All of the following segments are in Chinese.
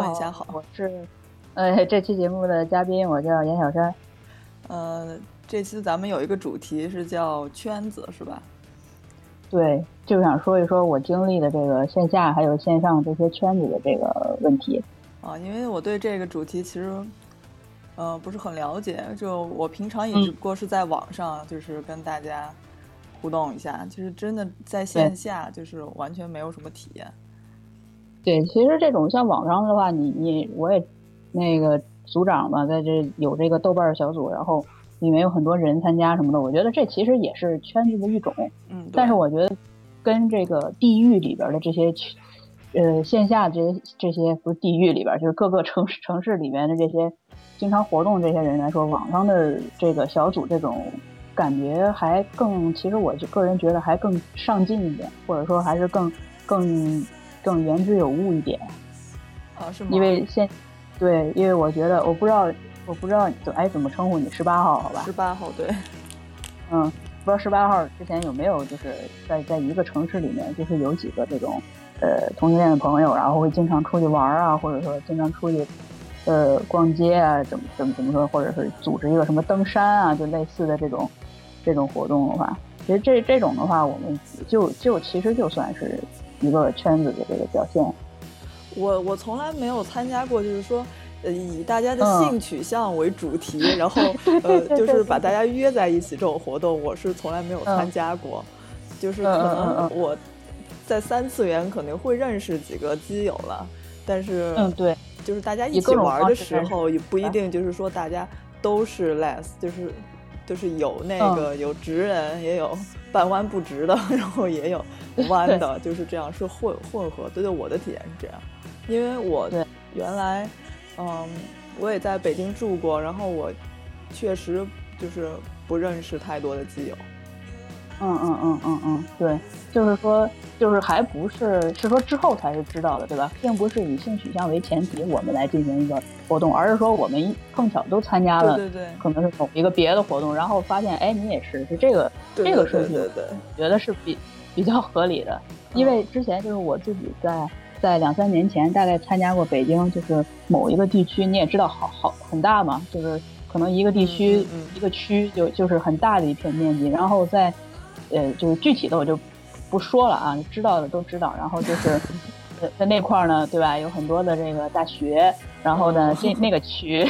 大家好。我是呃这期节目的嘉宾，我叫严小山。呃，这期咱们有一个主题是叫圈子，是吧？对，就想说一说我经历的这个线下还有线上这些圈子的这个问题。啊，因为我对这个主题其实，呃，不是很了解。就我平常也只不过是在网上，就是跟大家互动一下，就是真的在线下，就是完全没有什么体验。对，其实这种像网上的话，你你我也那个组长嘛，在这有这个豆瓣小组，然后里面有很多人参加什么的，我觉得这其实也是圈子的一种。嗯，但是我觉得跟这个地域里边的这些。呃，线下这些这些不是地域里边，就是各个城市城市里面的这些经常活动这些人来说，网上的这个小组这种感觉还更，其实我就个人觉得还更上进一点，或者说还是更更更言之有物一点。啊，是吗？因为现对，因为我觉得我不知道我不知道怎哎怎么称呼你十八号好吧？十八号对，嗯，不知道十八号之前有没有就是在在一个城市里面，就是有几个这种。呃，同性恋的朋友，然后会经常出去玩啊，或者说经常出去，呃，逛街啊，怎么怎么怎么说，或者是组织一个什么登山啊，就类似的这种这种活动的话，其实这这种的话，我们就就其实就算是一个圈子的这个表现。我我从来没有参加过，就是说，呃，以大家的性取向为主题，然后呃，就是把大家约在一起这种活动，我是从来没有参加过，就是可能我。在三次元肯定会认识几个基友了，但是嗯对，就是大家一起玩的时候也不一定就是说大家都是 less，就是就是有那个有直人，也有半弯不直的，然后也有弯的，就是这样是混混合。对对，我的体验是这样，因为我原来嗯我也在北京住过，然后我确实就是不认识太多的基友。嗯嗯嗯嗯嗯，对，就是说，就是还不是是说之后才是知道的，对吧？并不是以性取向为前提，我们来进行一个活动，而是说我们碰巧都参加了，对对对，可能是某一个别的活动，然后发现，哎，你也是，是这个这个顺序，对对，觉得是比比较合理的。因为之前就是我自己在在两三年前大概参加过北京，就是某一个地区，你也知道，好好很大嘛，就是可能一个地区一个区就就是很大的一片面积，然后在。呃，就是具体的我就不说了啊，知道的都知道。然后就是，在那块儿呢，对吧？有很多的这个大学，然后呢，这那个区，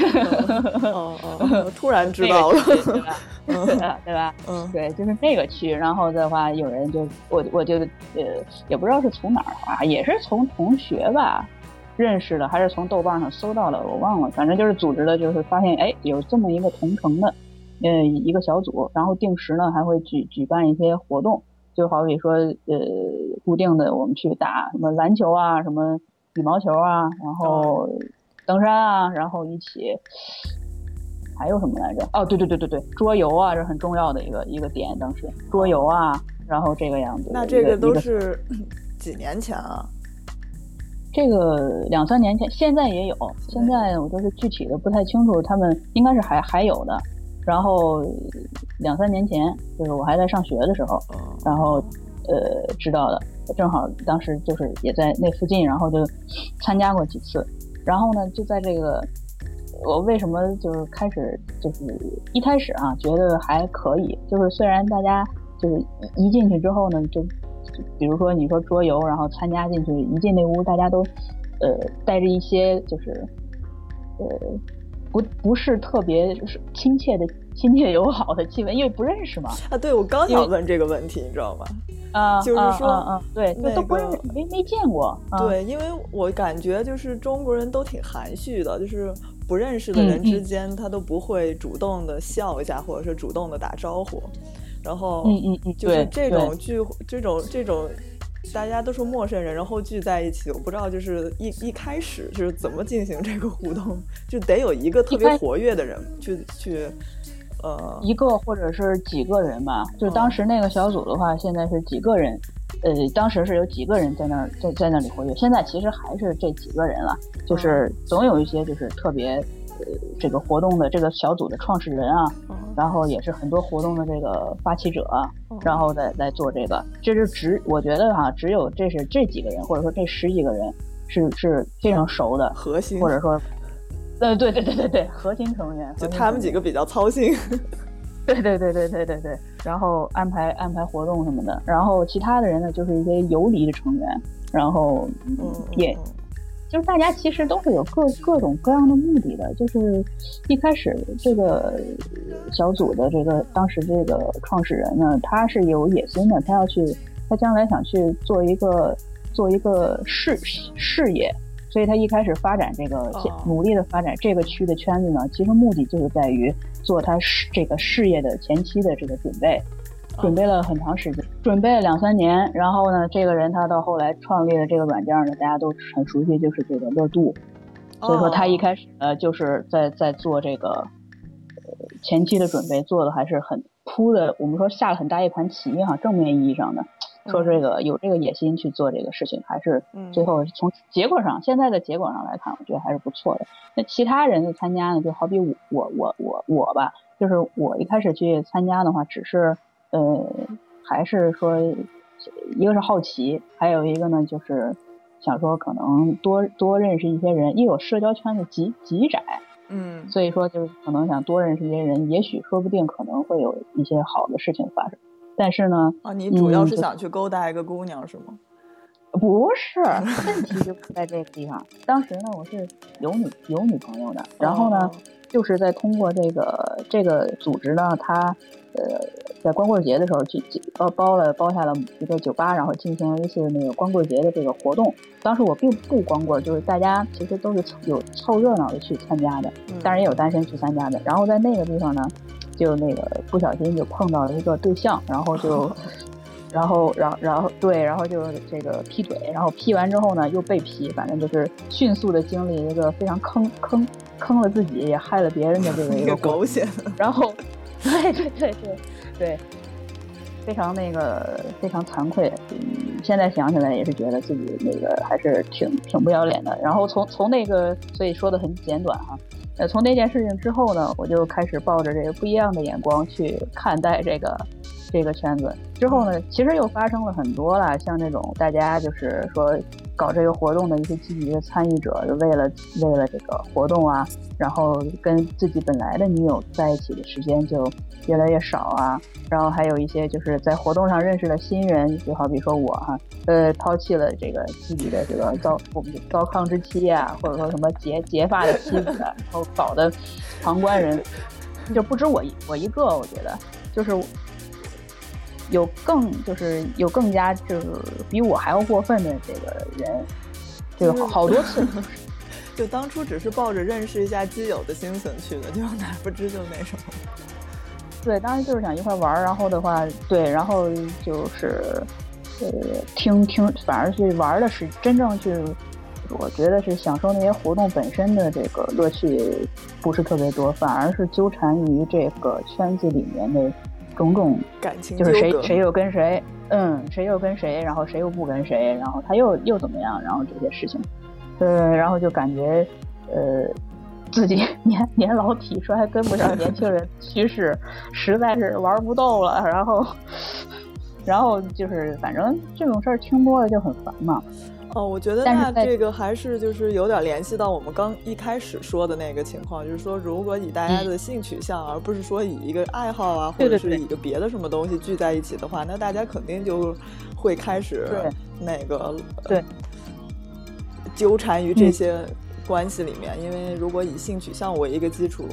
哦哦，突然知道了，对吧？对吧？嗯，对，就是那个区。然后的话，有人就我我就呃，也不知道是从哪儿啊，也是从同学吧认识的，还是从豆瓣上搜到的，我忘了。反正就是组织的，就是发现哎，有这么一个同城的。呃，一个小组，然后定时呢还会举举办一些活动，就好比说，呃，固定的我们去打什么篮球啊，什么羽毛球啊，然后登山啊，然后一起还有什么来着？哦，对对对对对，桌游啊是很重要的一个一个点，当时桌游啊，然后这个样子。那这个都是几年前啊？这个两三年前，现在也有，现在我就是具体的不太清楚，他们应该是还还有的。然后两三年前，就是我还在上学的时候，然后呃知道的，正好当时就是也在那附近，然后就参加过几次。然后呢，就在这个我为什么就是开始就是一开始啊觉得还可以，就是虽然大家就是一进去之后呢，就比如说你说桌游，然后参加进去，一进那屋大家都呃带着一些就是呃。不不是特别是亲切的亲切友好的气氛，因为不认识嘛。啊，对，我刚想问这个问题，你知道吗？啊，就是说，嗯，对，都不认识，没没见过。对，因为我感觉就是中国人都挺含蓄的，就是不认识的人之间，他都不会主动的笑一下，或者是主动的打招呼。然后，嗯嗯嗯，就是这种聚会，这种这种。大家都是陌生人，然后聚在一起，我不知道就是一一开始就是怎么进行这个互动，就得有一个特别活跃的人去去，呃，一个或者是几个人吧。就当时那个小组的话，现在是几个人，呃，当时是有几个人在那儿在在那里活跃，现在其实还是这几个人了，就是总有一些就是特别呃这个活动的这个小组的创始人啊，然后也是很多活动的这个发起者，然后再来做这个。这是只我觉得哈，只有这是这几个人，或者说这十几个人是是非常熟的核心，或者说，呃，对对对对对，核心成员，就他们几个比较操心。对对对对对对对，然后安排安排活动什么的，然后其他的人呢，就是一些游离的成员，然后也。就是大家其实都是有各各种各样的目的的，就是一开始这个小组的这个当时这个创始人呢，他是有野心的，他要去，他将来想去做一个做一个事事业，所以他一开始发展这个努力的发展这个区的圈子呢，其实目的就是在于做他事这个事业的前期的这个准备。准备了很长时间，准备了两三年，然后呢，这个人他到后来创立了这个软件呢，大家都很熟悉，就是这个乐度。所以说他一开始呃就是在在做这个呃前期的准备，做的还是很铺的。我们说下了很大一盘棋哈，正面意义上的说这个有这个野心去做这个事情，还是最后从结果上现在的结果上来看，我觉得还是不错的。那其他人的参加呢，就好比我我我我我吧，就是我一开始去参加的话，只是。呃，还是说，一个是好奇，还有一个呢，就是想说可能多多认识一些人，因为我社交圈子极极窄，嗯，所以说就是可能想多认识一些人，也许说不定可能会有一些好的事情发生。但是呢，啊，你主要是想去勾搭一个姑娘是吗？不是，问题就在这个地方。当时呢，我是有女有女朋友的，然后呢，就是在通过这个这个组织呢，他。呃，在光棍节的时候去包包了包下了一个酒吧，然后进行了一次那个光棍节的这个活动。当时我并不光棍，就是大家其实都是有凑热闹的去参加的，当然也有单身去参加的。然后在那个地方呢，就那个不小心就碰到了一个对象，然后就，然后，然后，然后对，然后就这个劈腿，然后劈完之后呢又被劈，反正就是迅速的经历一个非常坑坑坑了自己也害了别人的这个 一个狗血，然后。对对对对对，非常那个非常惭愧，嗯，现在想起来也是觉得自己那个还是挺挺不要脸的。然后从从那个，所以说的很简短哈，呃，从那件事情之后呢，我就开始抱着这个不一样的眼光去看待这个这个圈子。之后呢，其实又发生了很多了，像那种大家就是说。搞这个活动的一些积极的参与者，就为了为了这个活动啊，然后跟自己本来的女友在一起的时间就越来越少啊，然后还有一些就是在活动上认识的新人，就好比说我哈，呃，抛弃了这个自己的这个糟我们糟糠之妻啊，或者说什么结结发的妻子啊，然后搞的旁观人就不止我一我一个，我觉得就是。有更就是有更加就是比我还要过分的这个人，就好好多次，就当初只是抱着认识一下基友的心情去的，就哪不知就那什么。对，当时就是想一块玩，然后的话，对，然后就是呃听听，反而去玩的是真正去，我觉得是享受那些活动本身的这个乐趣不是特别多，反而是纠缠于这个圈子里面的。种种感情就是谁谁又跟谁，嗯，谁又跟谁，然后谁又不跟谁，然后他又又怎么样，然后这些事情，呃，然后就感觉呃自己 年年老体衰，跟不上年轻人趋势，实在是玩不动了，然后 然后就是反正这种事儿听多了就很烦嘛。哦，我觉得那这个还是就是有点联系到我们刚一开始说的那个情况，就是说如果以大家的性取向，而不是说以一个爱好啊，或者是以一个别的什么东西聚在一起的话，那大家肯定就会开始那个对。纠缠于这些关系里面，因为如果以性取向为一个基础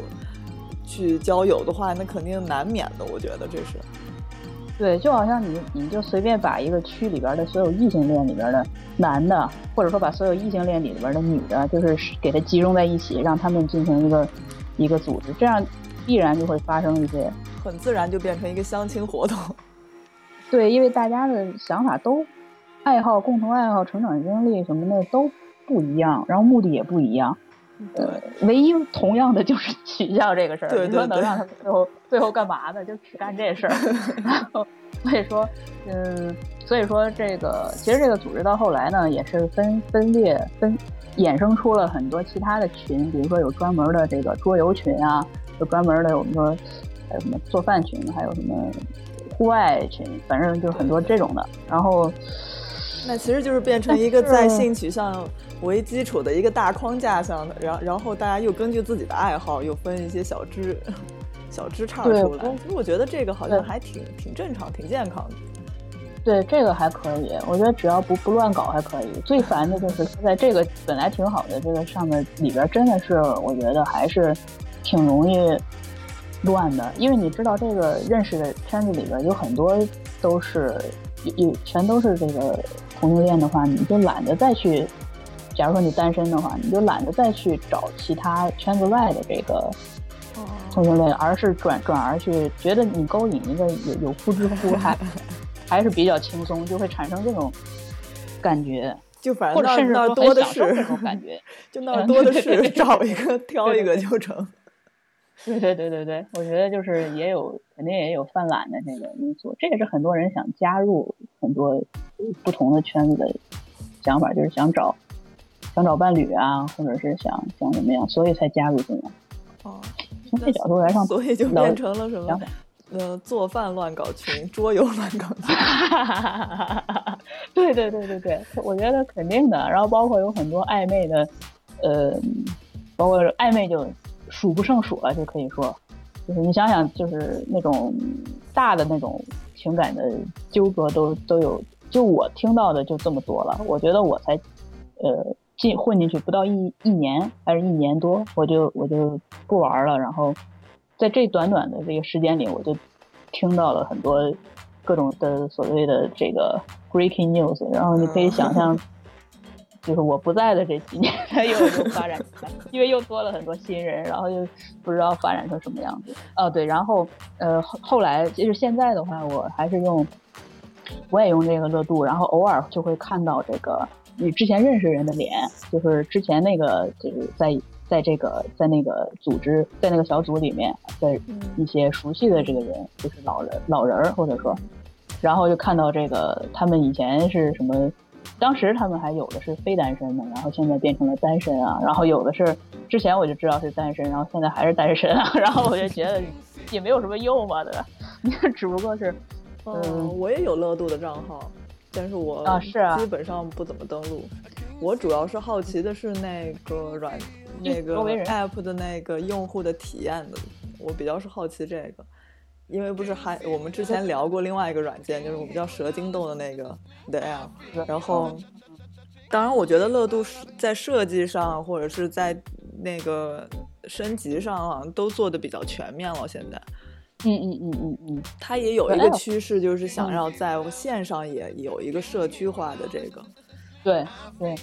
去交友的话，那肯定难免的，我觉得这是。对，就好像你，你就随便把一个区里边的所有异性恋里边的男的，或者说把所有异性恋里边的女的，就是给它集中在一起，让他们进行一个一个组织，这样必然就会发生一些，很自然就变成一个相亲活动。对，因为大家的想法都爱好、共同爱好、成长经历什么的都不一样，然后目的也不一样。对，唯一同样的就是取笑这个事儿，你说能让他们最后最后干嘛呢？就只干这事儿。然 后所以说，嗯，所以说这个其实这个组织到后来呢，也是分分裂分衍生出了很多其他的群，比如说有专门的这个桌游群啊，有专门的我们说还有什么做饭群，还有什么户外群，反正就是很多这种的。然后，那其实就是变成一个在性取向为基础的一个大框架上的，然然后大家又根据自己的爱好又分一些小支小支叉出来。其实我觉得这个好像还挺挺正常、挺健康的。对这个还可以，我觉得只要不不乱搞还可以。最烦的就是在这个本来挺好的这个上面里边，真的是我觉得还是挺容易乱的。因为你知道，这个认识的圈子里边有很多都是有全都是这个同性恋的话，你就懒得再去。假如说你单身的话，你就懒得再去找其他圈子外的这个同性恋，而是转转而去觉得你勾引一个有有夫之妇还。还是比较轻松，就会产生这种感觉，就反正甚至那多的是这种感觉，就那多的是，找一个挑一个就成。对对对对对，我觉得就是也有肯定也有犯懒的这个因素，这也是很多人想加入很多不同的圈子的想法，就是想找想找伴侣啊，或者是想想怎么样，所以才加入进来。哦，从这角度来上，所以就变成了什么？呃，做饭乱搞群，桌游乱搞群，对对对对对，我觉得肯定的。然后包括有很多暧昧的，呃，包括暧昧就数不胜数了，就可以说，就是你想想，就是那种大的那种情感的纠葛都都有，就我听到的就这么多了。我觉得我才呃进混进去不到一一年还是一年多，我就我就不玩了，然后。在这短短的这个时间里，我就听到了很多各种的所谓的这个 breaking news，然后你可以想象，就是我不在的这几年，它又又发展起来，因为又多了很多新人，然后又不知道发展成什么样子。哦，对，然后呃后后来，就是现在的话，我还是用，我也用这个热度，然后偶尔就会看到这个你之前认识人的脸，就是之前那个就是在。在这个在那个组织在那个小组里面，在一些熟悉的这个人，就是老人老人儿，或者说，然后就看到这个他们以前是什么，当时他们还有的是非单身的，然后现在变成了单身啊，然后有的是之前我就知道是单身，然后现在还是单身啊，然后我就觉得也没有什么用嘛，对吧？只不过是，嗯，我也有乐度的账号，但是我啊是啊，基本上不怎么登录。我主要是好奇的是那个软那个 app 的那个用户的体验的，我比较是好奇这个，因为不是还我们之前聊过另外一个软件，就是我们叫蛇精豆的那个的 app，然后当然我觉得乐度在设计上或者是在那个升级上好像都做的比较全面了，现在，嗯嗯嗯嗯嗯，它也有一个趋势，就是想要在线上也有一个社区化的这个。对对，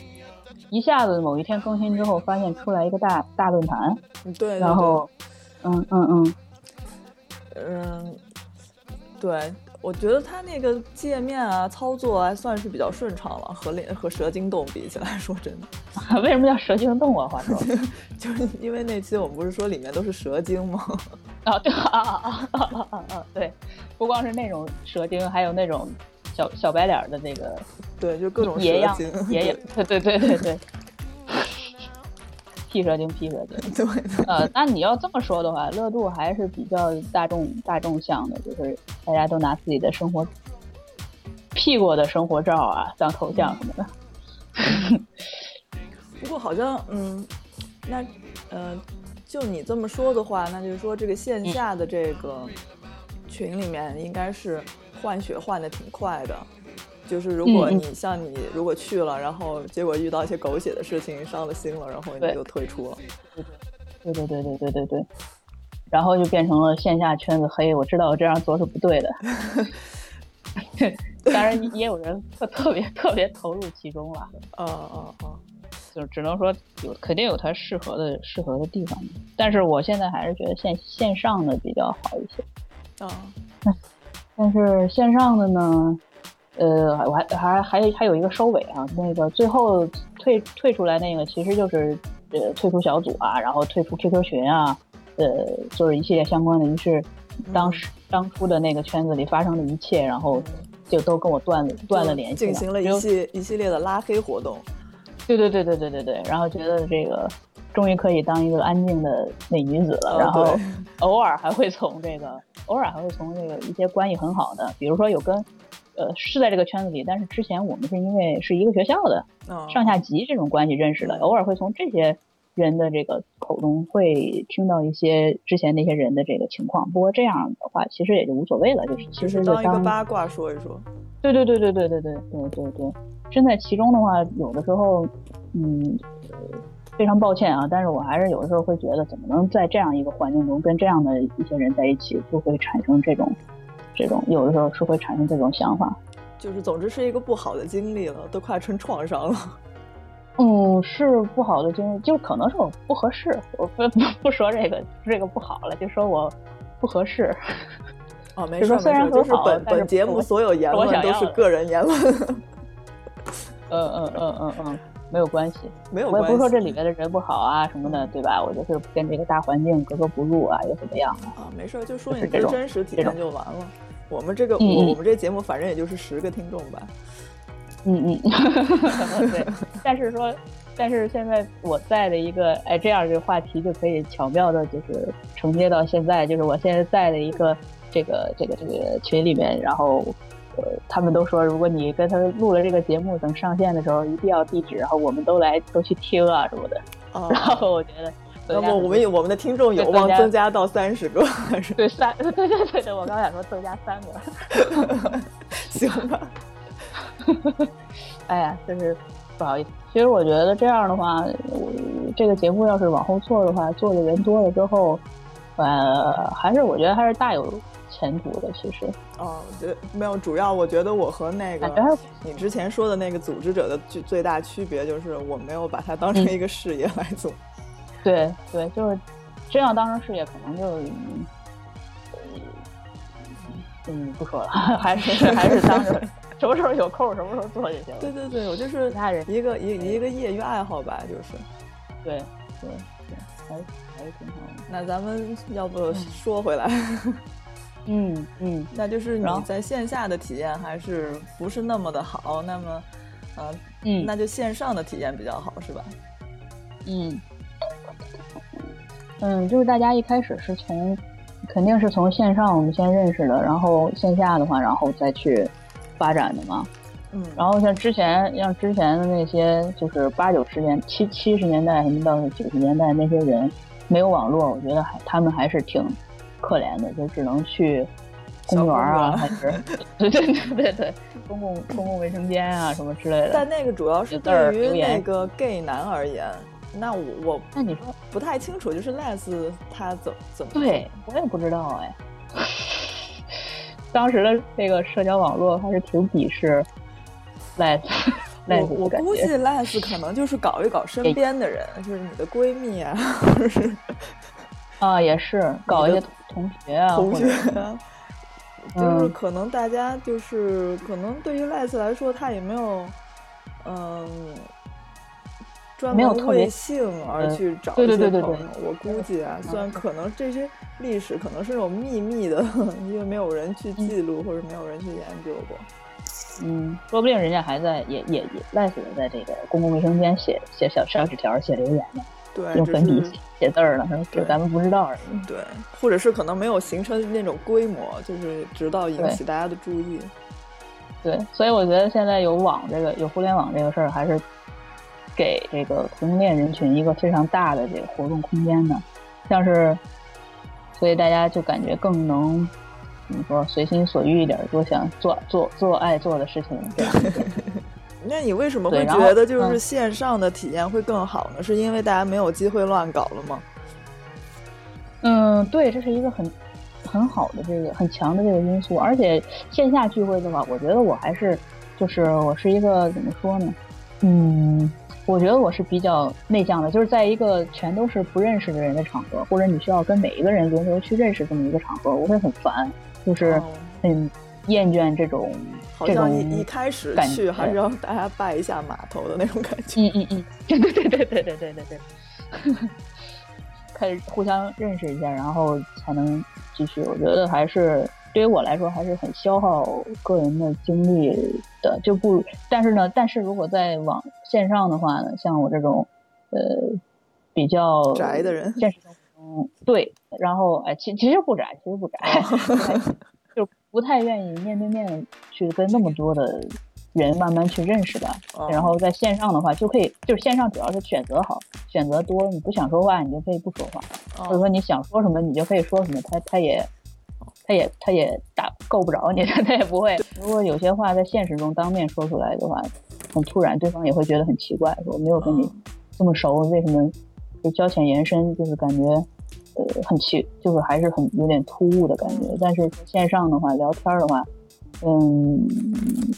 一下子某一天更新之后，发现出来一个大大论坛，对，然后，嗯嗯嗯，嗯，对，我觉得它那个界面啊，操作还算是比较顺畅了，和那和蛇精洞比起来说，真的。为什么叫蛇精洞啊？话说，就是因为那期我们不是说里面都是蛇精吗？啊，对啊啊啊啊啊啊！对，不光是那种蛇精，还有那种。小小白脸的那个，对，就各种爷样爷样，对对对对对，屁蛇精屁蛇精，对，呃，那你要这么说的话，乐度还是比较大众大众向的，就是大家都拿自己的生活屁过的生活照啊当头像什么的。不过好像，嗯，那，呃，就你这么说的话，那就是说这个线下的这个群里面应该是。换血换的挺快的，就是如果你像你如果去了，然后结果遇到一些狗血的事情，伤了心了，然后你就退出了。对对对对对对对，然后就变成了线下圈子黑。我知道我这样做是不对的，当然也有人特特别特别投入其中了。啊啊啊！就只能说有肯定有它适合的适合的地方，但是我现在还是觉得线线上的比较好一些。啊。但是线上的呢，呃，我还还还还有一个收尾啊，那个最后退退出来那个其实就是呃退出小组啊，然后退出 QQ 群啊，呃，就是一系列相关的，于是当时当初的那个圈子里发生的一切，然后就都跟我断了断了联系，进行了一系一系列的拉黑活动。对对对对对对对，然后觉得这个终于可以当一个安静的美女子了。然后 偶尔还会从这个，偶尔还会从这个一些关系很好的，比如说有跟，呃，是在这个圈子里，但是之前我们是因为是一个学校的上下级这种关系认识的，偶尔会从这些人的这个口中会听到一些之前那些人的这个情况。不过这样的话，其实也就无所谓了，就是其实当一个八卦说一说。对对对对对对对对对对，身在其中的话，有的时候，嗯。非常抱歉啊，但是我还是有的时候会觉得，怎么能在这样一个环境中跟这样的一些人在一起，就会产生这种，这种有的时候是会产生这种想法。就是总之是一个不好的经历了，都快成创伤了。嗯，是不好的经历，就可能是我不合适。我不不 不说这个这个不好了，就说我不合适。哦，没事没事，就是本本节目所有言论都是个人言论。嗯嗯嗯嗯嗯。没有关系，没有。我也不是说这里面的人不好啊什么的，对吧？我就是跟这个大环境格格不入啊，又怎么样啊？没事，就说你的真实体验就完了。我们这个，我我们这节目反正也就是十个听众吧。嗯嗯。对。但是说，但是现在我在的一个，哎，这样这个话题就可以巧妙的，就是承接到现在，就是我现在在的一个这个这个这个群里面，然后。呃，他们都说，如果你跟他录了这个节目，等上线的时候一定要地址，然后我们都来都去听啊什么的。然后我觉得，那么我们我们的听众有望增加到三十个，还是对三？对对对对，我刚想说增加三个，行吧。哎呀，就是不好意思。其实我觉得这样的话，我这个节目要是往后做的话，做的人多了之后，呃，还是我觉得还是大有。前途的其实，哦，我觉得没有，主要我觉得我和那个你之前说的那个组织者的最最大区别就是我没有把它当成一个事业来做。对对，就是真要当成事业，可能就嗯不说了，还是 还是当着什么时候有空什么时候做就行了。对对对，我就是其他人一个一一个业余爱好吧，就是对对对，还还是挺好的。那咱们要不说回来？嗯嗯嗯，那就是你在线下的体验还是不是那么的好？那么，呃，嗯，那就线上的体验比较好，是吧？嗯嗯，就是大家一开始是从，肯定是从线上我们先认识的，然后线下的话，然后再去发展的嘛。嗯，然后像之前像之前的那些，就是八九十年七七十年代什么到九十年代那些人，没有网络，我觉得还他们还是挺。可怜的，就只能去公园啊，还是 对对对对对，公共公共卫生间啊什么之类的。但那个主要是对于那个 gay 男而言，那我我那你说不太清楚，就是 les 他怎怎么？对我也不知道哎。当时的这个社交网络还是挺鄙视 les les 我估计 les 可能就是搞一搞身边的人，就是你的闺蜜啊，或者是啊，也是搞一些。同学啊，同学，就是可能大家就是可能对于赖斯来说，他也没有嗯专门为性而去找一些朋友。我估计啊，虽然可能这些历史可能是那种秘密的，因为没有人去记录或者没有人去研究过。嗯，说不定人家还在也也也赖死的在这个公共卫生间写写小小纸条、写留言呢。对，用粉笔写字儿了，就咱们不知道而已。对，或者是可能没有形成那种规模，就是直到引起大家的注意。对，所以我觉得现在有网这个有互联网这个事儿，还是给这个同性恋人群一个非常大的这个活动空间的。像是，所以大家就感觉更能怎么说随心所欲一点，多想做做做爱做的事情这样。那你为什么会觉得就是线上的体验会更好呢？是因为大家没有机会乱搞了吗？嗯，对，这是一个很很好的这个很强的这个因素。而且线下聚会的话，我觉得我还是就是我是一个怎么说呢？嗯，我觉得我是比较内向的，就是在一个全都是不认识的人的场合，或者你需要跟每一个人轮流去认识这么一个场合，我会很烦，就是很厌倦这种。好像一一开始去还是让大家拜一下码头的那种感觉。嗯嗯嗯，对对对对对对对对对，开始互相认识一下，然后才能继续。我觉得还是对于我来说还是很消耗个人的精力的，就不。但是呢，但是如果在网线上的话呢，像我这种呃比较宅的人，现实生活中对，然后哎，其其实不宅，其实不宅，就 不太愿意面对面去跟那么多的人慢慢去认识的。然后在线上的话，就可以就是线上主要是选择好，选择多，你不想说话，你就可以不说话，或者说你想说什么，你就可以说什么，他他也他也他也打够不着你，他也不会。如果有些话在现实中当面说出来的话，很突然，对方也会觉得很奇怪，说没有跟你这么熟，为什么就交浅言深，就是感觉呃很奇，就是还是很有点突兀的感觉。但是线上的话，聊天的话，嗯，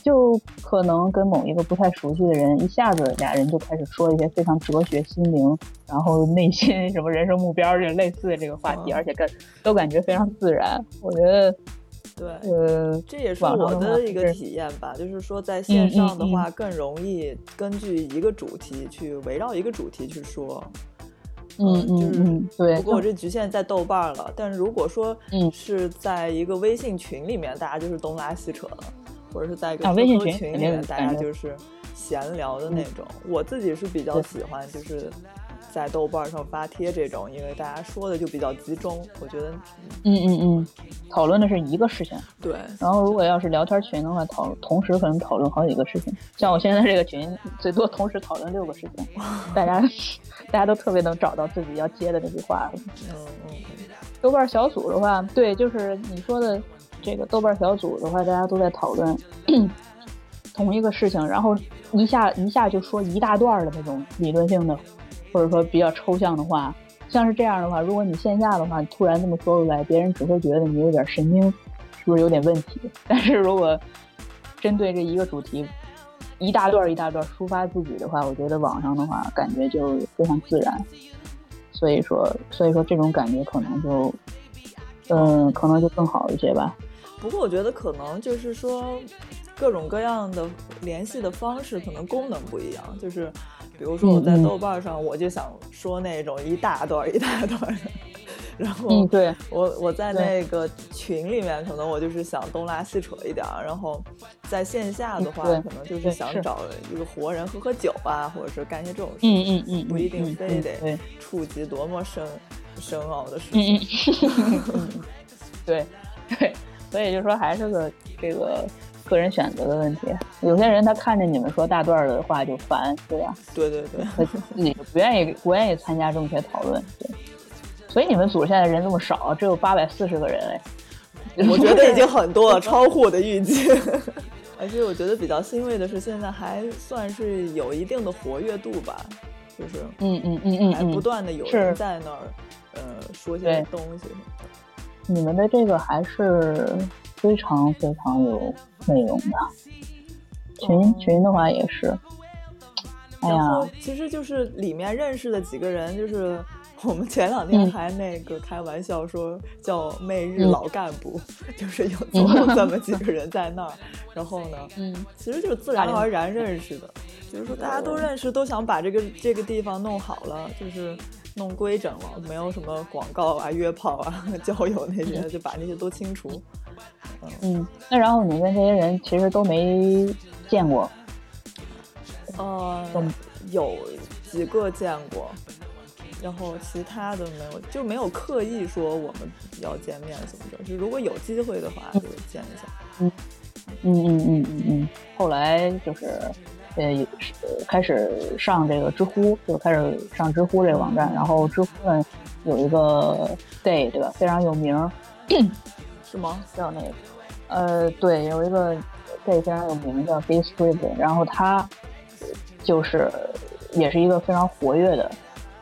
就可能跟某一个不太熟悉的人，一下子俩人就开始说一些非常哲学、心灵，然后内心什么人生目标这类似的这个话题，而且跟都感觉非常自然。我觉得。对，呃，这也是我的一个体验吧，就是说在线上的话更容易根据一个主题去围绕一个主题去说，嗯嗯嗯，对。不过我这局限在豆瓣了，但是如果说是在一个微信群里面，大家就是东拉西扯的，或者是在一个 QQ 群里面，大家就是闲聊的那种，我自己是比较喜欢就是。在豆瓣上发帖这种，因为大家说的就比较集中，我觉得，嗯嗯嗯，讨论的是一个事情，对。然后如果要是聊天群的话，讨同时可能讨论好几个事情。像我现在这个群，最多同时讨论六个事情，大家大家都特别能找到自己要接的那句话。嗯嗯。豆瓣小组的话，对，就是你说的这个豆瓣小组的话，大家都在讨论同一个事情，然后一下一下就说一大段的那种理论性的。或者说比较抽象的话，像是这样的话，如果你线下的话，突然这么说出来，别人只会觉得你有点神经，是不是有点问题？但是如果针对这一个主题，一大段一大段抒发自己的话，我觉得网上的话感觉就非常自然。所以说，所以说这种感觉可能就，嗯，可能就更好一些吧。不过我觉得可能就是说，各种各样的联系的方式可能功能不一样，就是。比如说我在豆瓣上，我就想说那种一大段一大段的，然后对我我在那个群里面，可能我就是想东拉西扯一点，然后在线下的话，可能就是想找一个活人喝喝酒啊，或者是干一些这种事情，嗯嗯嗯，不一定非得触及多么深深奥的事情，对对，所以就说还是个这个。个人选择的问题，有些人他看着你们说大段的话就烦，对吧？对对对，他自己不愿意不愿意参加这么些讨论，对。所以你们组现在人这么少，只有八百四十个人哎，我觉得已经很多了，超乎我的预计。而且我觉得比较欣慰的是，现在还算是有一定的活跃度吧，就是嗯嗯嗯嗯，还不断的有人在那儿呃说些东西。你们的这个还是。非常非常有内容的群群的话也是，哎呀，其实就是里面认识的几个人，就是我们前两天还那个开玩笑说叫“媚日老干部”，就是有总有这么几个 人在那儿。然后呢，嗯，其实就是自然而然认识的，就是说大家都认识，都想把这个这个地方弄好了，就是弄规整了，没有什么广告啊、约炮啊、交友那些，就把那些都清除。嗯，那然后你跟这些人其实都没见过，呃，有几个见过，然后其他的没有，就没有刻意说我们要见面什么的。就如果有机会的话，就见一下。嗯嗯嗯嗯嗯嗯。后来就是呃开始上这个知乎，就开始上知乎这个网站，然后知乎呢有一个 gay 对吧，非常有名。是吗？叫那个，呃，对，有一个 gay 非常有名叫 Gay Street，然后他就是也是一个非常活跃的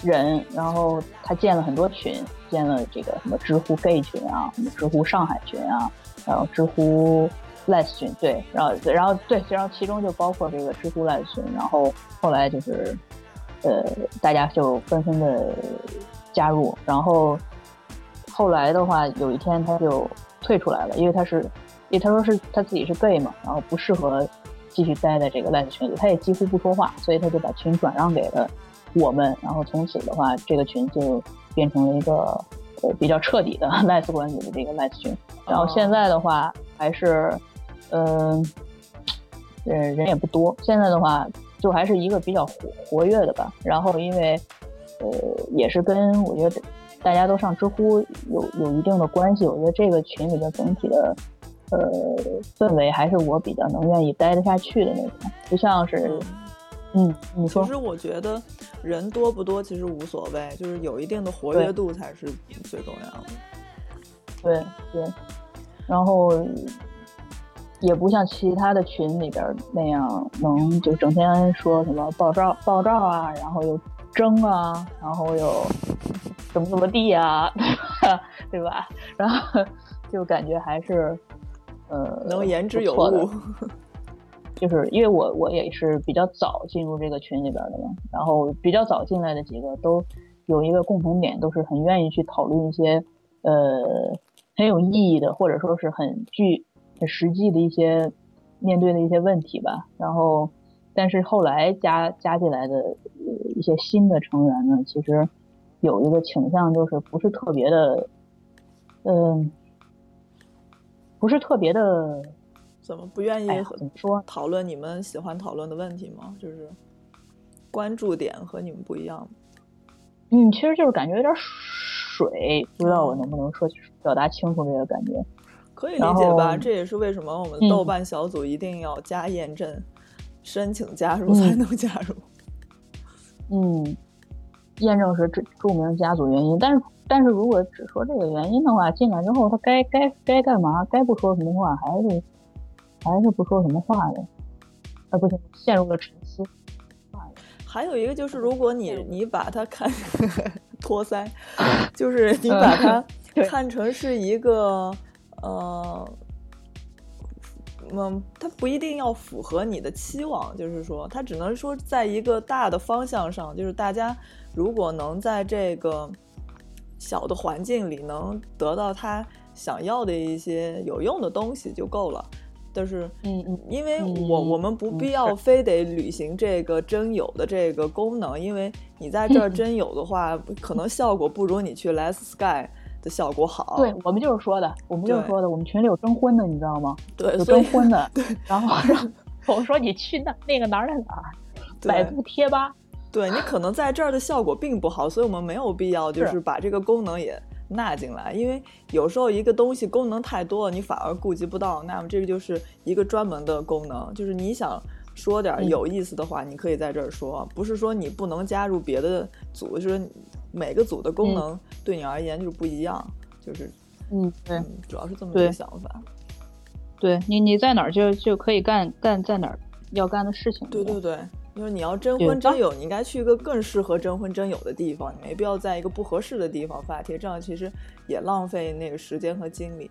人，然后他建了很多群，建了这个什么知乎 gay 群啊，什么知乎上海群啊，然后知乎 les 群，对，然后然后对，然后其中就包括这个知乎 les 群，然后后来就是呃，大家就纷纷的加入，然后后来的话，有一天他就。退出来了，因为他是，因为他说是他自己是 gay 嘛，然后不适合继续待在这个 les 群里，他也几乎不说话，所以他就把群转让给了我们，然后从此的话，这个群就变成了一个呃比较彻底的 les 管理的这个 les 群，然后现在的话还是，嗯，呃人也不多，现在的话就还是一个比较活活跃的吧，然后因为。呃，也是跟我觉得大家都上知乎有有一定的关系。我觉得这个群里的整体的呃氛围还是我比较能愿意待得下去的那种，不像是。嗯，你说，其实我觉得人多不多其实无所谓，就是有一定的活跃度才是最重要的。对对，然后也不像其他的群里边那样，能就整天说什么爆照爆照啊，然后又争啊，然后又怎么怎么地呀啊，对吧？然后就感觉还是呃能言之有物。就是因为我我也是比较早进入这个群里边的嘛，然后比较早进来的几个都有一个共同点，都是很愿意去讨论一些呃很有意义的，或者说是很具很实际的一些面对的一些问题吧。然后，但是后来加加进来的一些新的成员呢，其实有一个倾向，就是不是特别的，嗯，不是特别的。怎么不愿意怎么说讨论你们喜欢讨论的问题吗？就是关注点和你们不一样。嗯，其实就是感觉有点水，不知道我能不能说表达清楚这个感觉。可以理解吧？这也是为什么我们豆瓣小组一定要加验证，申请加入才能加入。嗯，验证是著著名家族原因，但是但是如果只说这个原因的话，进来之后他该该该干嘛，该不说什么话还是。还是不说什么话的，啊，不行，陷入了沉思。还有一个就是，如果你你把它看托腮，就是你把 它看成是一个呃，嗯，它不一定要符合你的期望，就是说，他只能说在一个大的方向上，就是大家如果能在这个小的环境里能得到他想要的一些有用的东西就够了。但是，嗯嗯，因为我我们不必要非得履行这个真有的这个功能，因为你在这儿真有的话，可能效果不如你去 Less Sky 的效果好。对我们就是说的，我们就是说的，我们群里有征婚的，你知道吗？对，有征婚的。对，然后 我说你去那那个哪儿哪儿，百度贴吧。对你可能在这儿的效果并不好，所以我们没有必要就是把这个功能也。纳进来，因为有时候一个东西功能太多了，你反而顾及不到。那么这个就是一个专门的功能，就是你想说点有意思的话，你可以在这儿说，不是说你不能加入别的组，就是每个组的功能对你而言就是不一样，就是嗯，对，主要是这么个想法。对你，你在哪儿就就可以干干在哪儿要干的事情。对对对。因为你要征婚征友，你应该去一个更适合征婚征友的地方，你没必要在一个不合适的地方发帖，这样其实也浪费那个时间和精力。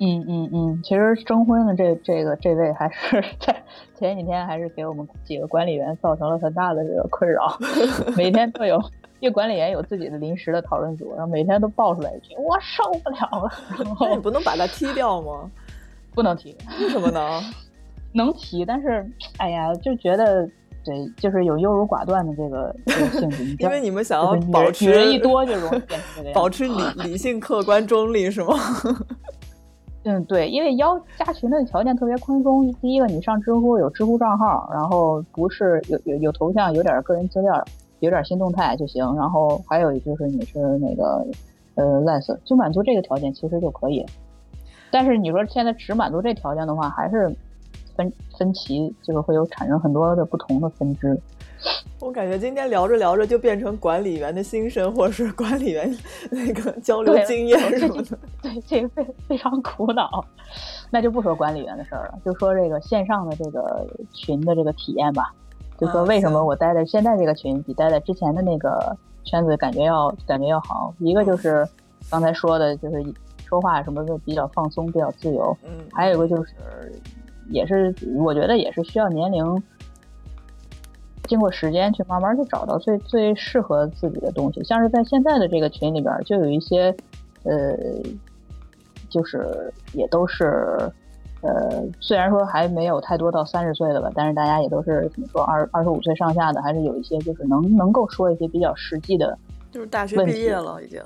嗯嗯嗯，其实征婚的这这个这位还是在前几天还是给我们几个管理员造成了很大的这个困扰，每天都有，因为管理员有自己的临时的讨论组，然后每天都爆出来一句我受不了了。那你不能把他踢掉吗？不能踢，为什么呢？能提，但是哎呀，就觉得对，就是有优柔寡断的这个这个性质。因为你们想要保持人一多就容易变成这个样 保持理理性、客观、中立是吗？嗯，对，因为邀加群的条件特别宽松。第一个，你上知乎有知乎账号，然后不是有有有头像，有点个人资料，有点新动态就行。然后还有就是你是那个呃 less，就满足这个条件其实就可以。但是你说现在只满足这条件的话，还是。分分歧这个会有产生很多的不同的分支。我感觉今天聊着聊着就变成管理员的心声，或者是管理员那个交流经验什么的。对，这个非非常苦恼。那就不说管理员的事儿了，就说这个线上的这个群的这个体验吧。就说为什么我待在现在这个群比待在之前的那个圈子感觉要感觉要好？一个就是刚才说的，就是说话什么的比较放松，比较自由。嗯。还有一个就是。也是，我觉得也是需要年龄，经过时间去慢慢去找到最最适合自己的东西。像是在现在的这个群里边，就有一些，呃，就是也都是，呃，虽然说还没有太多到三十岁的吧，但是大家也都是怎么说二二十五岁上下的，还是有一些就是能能够说一些比较实际的，就是大学毕业了已经，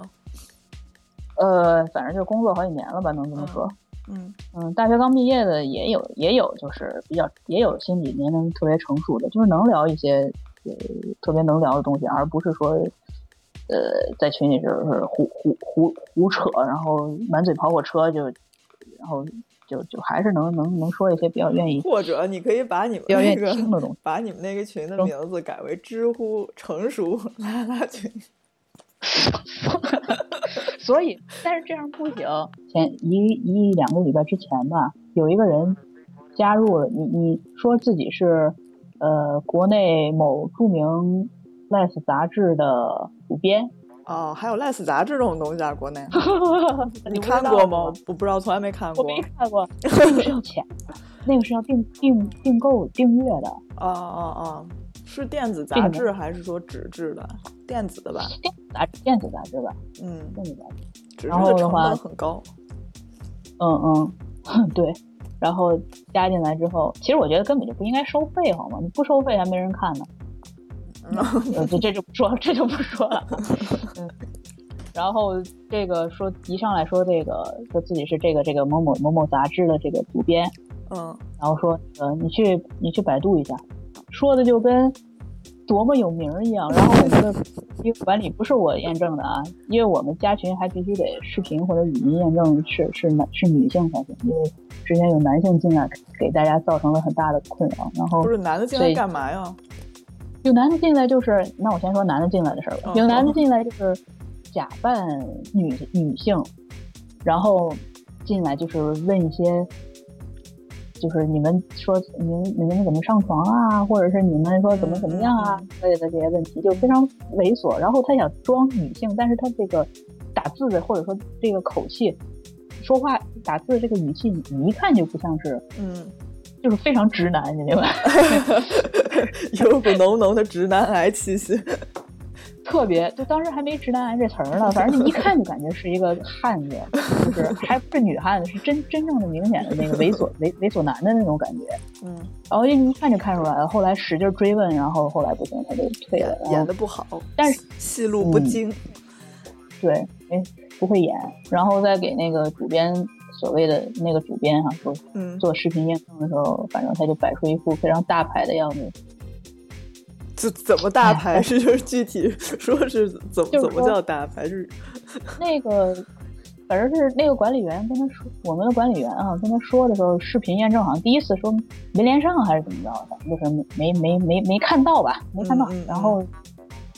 呃，反正就工作好几年了吧，能这么说。嗯嗯嗯，大学刚毕业的也有，也有就是比较也有心理年龄特别成熟的，就是能聊一些呃特别能聊的东西，而不是说呃，在群里就是胡胡胡胡扯，然后满嘴跑火车，就然后就就还是能能能说一些比较愿意，或者你可以把你们那个把你们那个群的名字改为“知乎成熟拉拉群”。所以，但是这样不行。前一一两个礼拜之前吧，有一个人加入了你，你说自己是呃国内某著名 less 杂志的主编哦，还有 less 杂志这种东西啊，国内 你看过吗？我不知道，从来没看过。我没看过，那个是要钱，那个是要订订订购订阅的。哦哦哦。是电子杂志还是说纸质的？电子的吧。电子杂志，电子杂志吧。嗯，电子杂志。然后的成本很高。嗯嗯，对。然后加进来之后，其实我觉得根本就不应该收费，好吗？你不收费还没人看呢。嗯，这这就不说，这就不说了。嗯。然后这个说一上来说这个说自己是这个这个某某某某杂志的这个主编。嗯。然后说呃，你去你去百度一下。说的就跟多么有名一样，然后我们的管理不是我验证的啊，因为我们加群还必须得视频或者语音验证是是男是女性才行，因为之前有男性进来给大家造成了很大的困扰。然后不是男的进来干嘛呀？有男的进来就是，那我先说男的进来的事儿吧。有男的进来就是假扮女女性，然后进来就是问一些。就是你们说你们你们怎么上床啊，或者是你们说怎么怎么样啊之类的这些问题，就非常猥琐。然后他想装女性，但是他这个打字的或者说这个口气说话打字这个语气，你一看就不像是，嗯，就是非常直男，你明白？有股浓浓的直男癌气息。特别，就当时还没“直男癌”这词儿呢，反正你一看就感觉是一个汉子，就是 还不是女汉子，是真真正的明显的那个猥琐猥猥琐男的那种感觉。嗯，然后一看就看出来了，后来使劲追问，然后后来不行，他就退了。演的不好，但是戏路不精。对，哎，不会演。然后再给那个主编所谓的那个主编哈说，做视频验证的时候，反正他就摆出一副非常大牌的样子。怎怎么大牌？是就是具体说是怎么怎么叫大牌？是 那个，反正是那个管理员跟他说，我们的管理员啊跟他说的时候，视频验证好像第一次说没连上还是怎么着的，就是没没没没看到吧，没看到。然后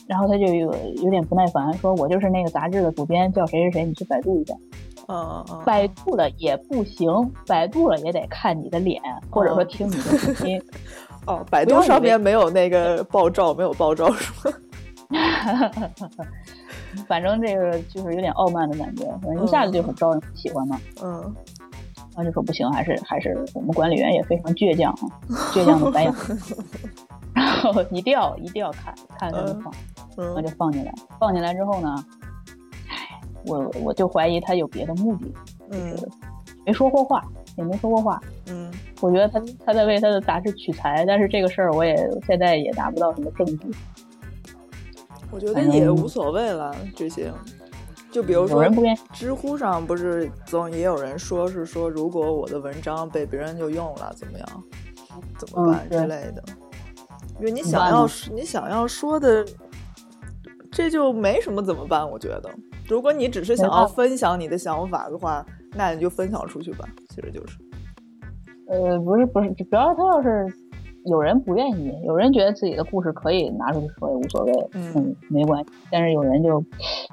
然后他就有有点不耐烦，说我就是那个杂志的主编，叫谁谁谁，你去百度一下。嗯嗯百度了也不行，百度了也得看你的脸，或者说听你的声音。哦，百度上面没有那个爆照，没有爆照是吗？反正这个就是有点傲慢的感觉，反正一下子就很招人喜欢嘛。嗯，然后就说不行，还是还是我们管理员也非常倔强啊，倔强的白羊。然后一定要一定要看看才能放，然后就放进来。放进来之后呢，唉，我我就怀疑他有别的目的，就是，没说过话。也没说过话，嗯，我觉得他他在为他的杂志取材，但是这个事儿我也现在也拿不到什么证据。我觉得也无所谓了，这些，就比如说，知乎上不是总也有人说是说，如果我的文章被别人就用了，怎么样，怎么办之类的？因为你想要你想要说的，这就没什么怎么办？我觉得，如果你只是想要分享你的想法的话。那你就分享出去吧，其实就是，呃，不是不是，主要他要是有人不愿意，有人觉得自己的故事可以拿出去说也无所谓，嗯，没关系。但是有人就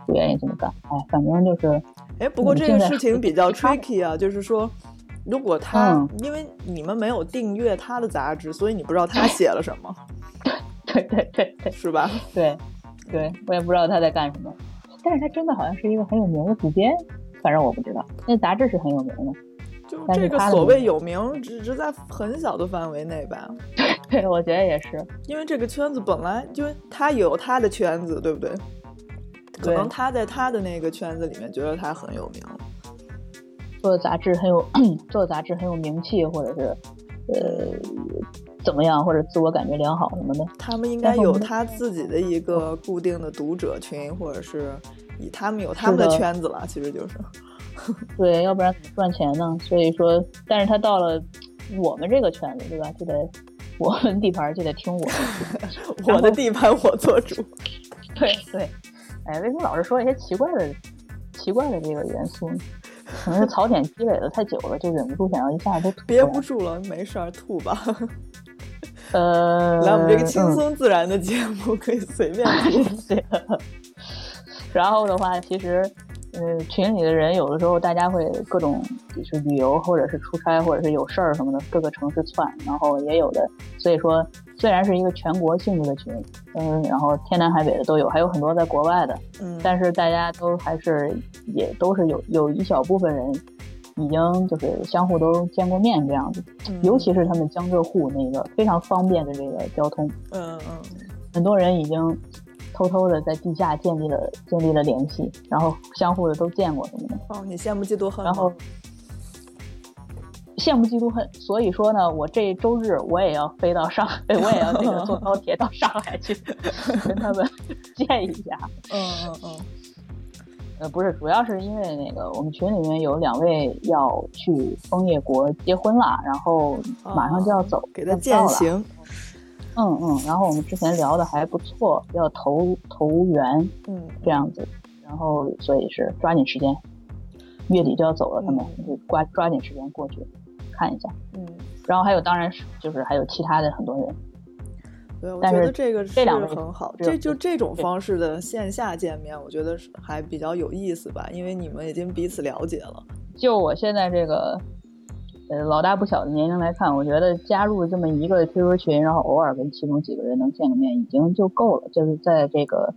不愿意这么干，哎，反正就是，哎，不过这个事情比较 tricky 啊，就是说，如果他因为你们没有订阅他的杂志，所以你不知道他写了什么，对对对对，是吧？对，对我也不知道他在干什么，但是他真的好像是一个很有名的主编。反正我不知道，那杂志是很有名的，就这个所谓有名，只是在很小的范围内吧。对，我觉得也是，因为这个圈子本来就他有他的圈子，对不对？可能他在他的那个圈子里面觉得他很有名，做的杂志很有 做的杂志很有名气，或者是呃怎么样，或者自我感觉良好什么的。他们应该有他自己的一个固定的读者群，或者是以。他们有他们的圈子了，其实就是，对，要不然怎么赚钱呢？所以说，但是他到了我们这个圈子，对吧？就得我们地盘就得听我的，我的地盘我做主。对对，哎，为什么老是说一些奇怪的、奇怪的这个元素呢？可能是槽点积累的太久了，就忍不住想要一下就吐。憋不住了，没事儿，吐吧。呃，来我们这个轻松自然的节目，可以随便吐。然后的话，其实。嗯，群里的人有的时候大家会各种就是旅游，或者是出差，或者是有事儿什么的，各个城市窜。然后也有的，所以说虽然是一个全国性质的群，嗯，然后天南海北的都有，还有很多在国外的，嗯，但是大家都还是也都是有有一小部分人已经就是相互都见过面这样子，尤其是他们江浙沪那个非常方便的这个交通，嗯嗯，很多人已经。偷偷的在地下建立了建立了联系，然后相互的都见过什么的。哦，你羡慕嫉妒恨。然后羡慕嫉妒恨，所以说呢，我这周日我也要飞到上海，我也要那个坐高铁到上海去 跟他们见一下。嗯嗯嗯。呃，不是，主要是因为那个我们群里面有两位要去枫叶国结婚了，然后马上就要走，给他践行。嗯嗯嗯，然后我们之前聊的还不错，要投投缘，嗯，这样子，然后所以是抓紧时间，月底就要走了，他们就抓抓紧时间过去看一下，嗯，然后还有当然是就是还有其他的很多人，对，我觉得这个这两个很好，这就这种方式的线下见面，我觉得是还比较有意思吧，因为你们已经彼此了解了。就我现在这个。呃，老大不小的年龄来看，我觉得加入这么一个 QQ 群，然后偶尔跟其中几个人能见个面，已经就够了。就是在这个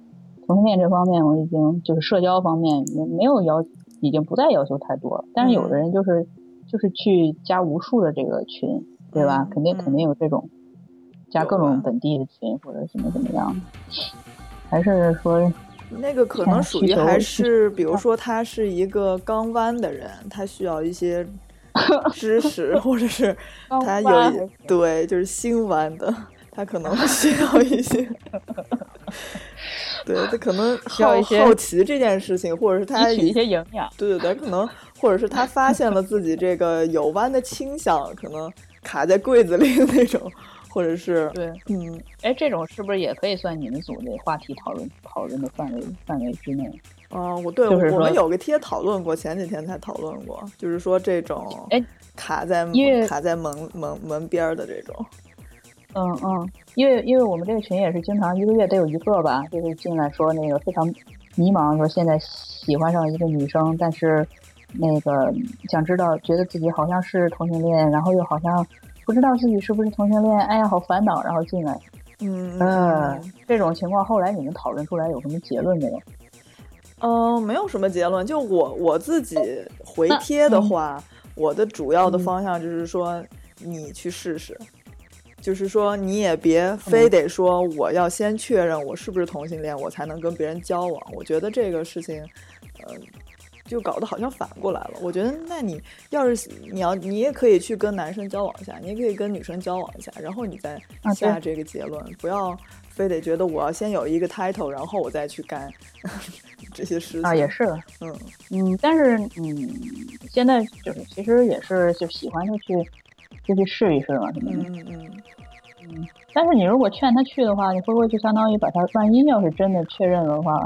同性恋这方面，我已经就是社交方面没没有要，已经不再要求太多了。但是有的人就是就是去加无数的这个群，对吧？肯定肯定有这种加各种本地的群或者怎么怎么样还是说那个可能属于还是，比如说他是一个刚弯的人，他需要一些。知识，或者是 他有对，就是新玩的，他可能需要一些，对他可能需要一些好奇这件事情，或者是他一些营养，对对对，可能或者是他发现了自己这个有弯的倾向，可能卡在柜子里那种，或者是对，嗯，哎，这种是不是也可以算你们组的话题讨论讨论的范围范围之内？嗯，我对我们有个贴讨论过，前几天才讨论过，就是说这种哎卡在卡在门门门边的这种，嗯嗯，因为因为我们这个群也是经常一个月得有一个吧，就是进来说那个非常迷茫，说现在喜欢上一个女生，但是那个想知道，觉得自己好像是同性恋，然后又好像不知道自己是不是同性恋，哎呀好烦恼，然后进来，嗯嗯，这种情况后来你们讨论出来有什么结论没有？嗯，没有什么结论。就我我自己回贴的话，我的主要的方向就是说，你去试试，就是说你也别非得说我要先确认我是不是同性恋，我才能跟别人交往。我觉得这个事情，呃，就搞得好像反过来了。我觉得，那你要是你要，你也可以去跟男生交往一下，你也可以跟女生交往一下，然后你再下这个结论，不要非得觉得我要先有一个 title，然后我再去干。这些事啊，也是，嗯嗯，但是嗯，现在就是其实也是就喜欢就去就去试一试嘛，什么的，嗯嗯嗯。但是你如果劝他去的话，你会不会就相当于把他万一要是真的确认的话？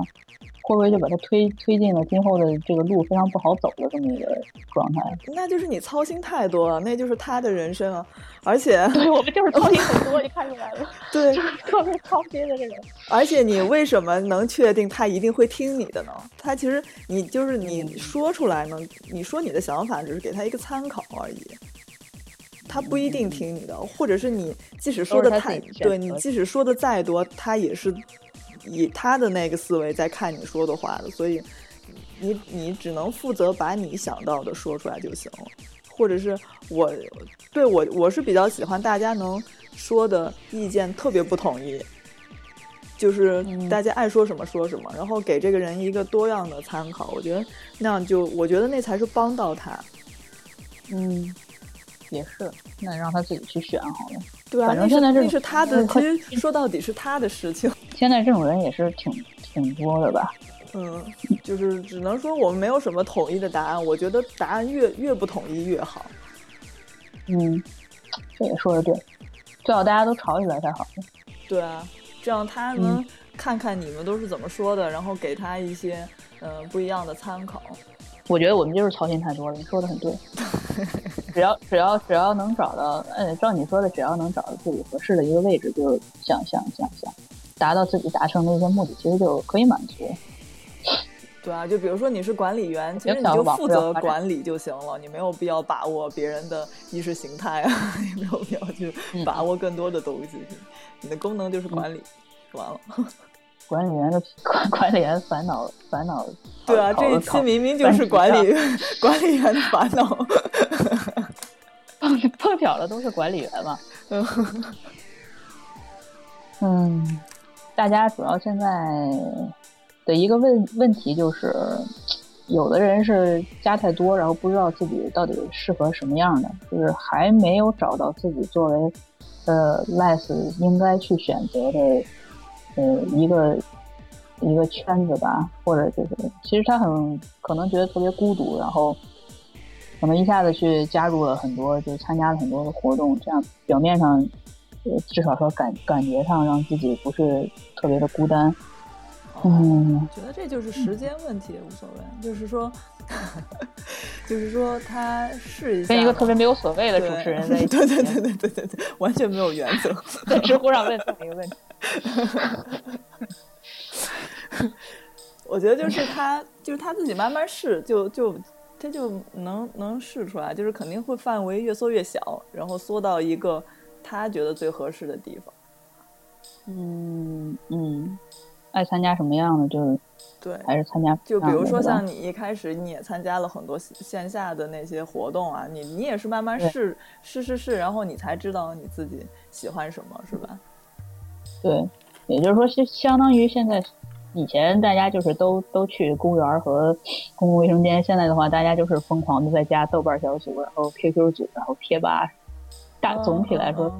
会不会就把他推推进了今后的这个路非常不好走的这么一个状态？那就是你操心太多了，那就是他的人生啊！而且对我们就是操心很多，你看出来了？对，特别操心的这个。而且你为什么能确定他一定会听你的呢？他其实你就是你说出来呢，你说你的想法只是给他一个参考而已，他不一定听你的，或者是你即使说的太对你即使说的再多，他也是。以他的那个思维在看你说的话的，所以你你只能负责把你想到的说出来就行了，或者是我对我我是比较喜欢大家能说的意见特别不统一，就是大家爱说什么说什么，然后给这个人一个多样的参考，我觉得那样就我觉得那才是帮到他。嗯，也是，那让他自己去选好了。对啊，反正现在这是他的，其实说到底是他的事情。现在这种人也是挺挺多的吧？嗯，就是只能说我们没有什么统一的答案。我觉得答案越越不统一越好。嗯，这也说的对，最好大家都吵起来才好。对啊，这样他能看看你们都是怎么说的，然后给他一些嗯不一样的参考。我觉得我们就是操心太多了，你说的很对。只要只要只要能找到，嗯，照你说的，只要能找到自己合适的一个位置，就想想想想，达到自己达成的一些目的，其实就可以满足。对啊，就比如说你是管理员，其实你就负责管理就行了，你没有必要把握别人的意识形态啊，也没有必要去把握更多的东西。你的功能就是管理，完了。管理员的 管管理员烦恼烦恼。对啊，这一期明明就是管理 管理员的烦恼。碰碰巧了，都是管理员嘛。嗯，大家主要现在。的一个问问题就是，有的人是加太多，然后不知道自己到底适合什么样的，就是还没有找到自己作为呃 less 应该去选择的呃一个一个圈子吧，或者就是其实他很可能觉得特别孤独，然后可能一下子去加入了很多，就参加了很多的活动，这样表面上至少说感感觉上让自己不是特别的孤单。嗯，觉得这就是时间问题，无所谓。就是说，就是说，他试一下。跟一个特别没有所谓的主持人在一起，对对对对对对对，完全没有原则。在知乎上问这么一个问题。我觉得就是他，就是他自己慢慢试，就就他就能能试出来，就是肯定会范围越缩越小，然后缩到一个他觉得最合适的地方。嗯嗯。爱参加什么样的就对，还是参加。就比如说像你一开始你也参加了很多线下的那些活动啊，你你也是慢慢试试试试，然后你才知道你自己喜欢什么，是吧？对，也就是说，相相当于现在以前大家就是都都去公园和公共卫生间，现在的话，大家就是疯狂的在加豆瓣小组，然后 QQ 组，然后贴吧。大总体来说。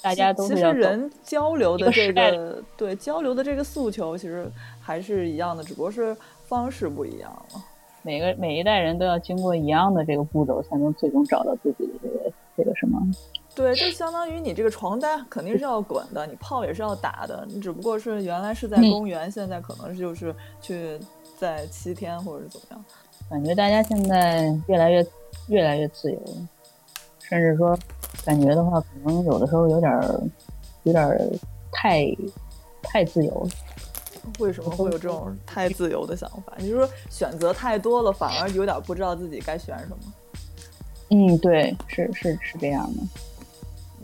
大家都其实人交流的这个对交流的这个诉求其实还是一样的，只不过是方式不一样了。每个每一代人都要经过一样的这个步骤，才能最终找到自己的这个这个什么？对，就相当于你这个床单肯定是要滚的，你炮也是要打的，你只不过是原来是在公园，现在可能就是去在七天或者是怎么样。感觉大家现在越来越越来越自由，甚至说。感觉的话，可能有的时候有点儿，有点儿太太自由了。为什么会有这种太自由的想法？你是说选择太多了，反而有点不知道自己该选什么？嗯，对，是是是这样的。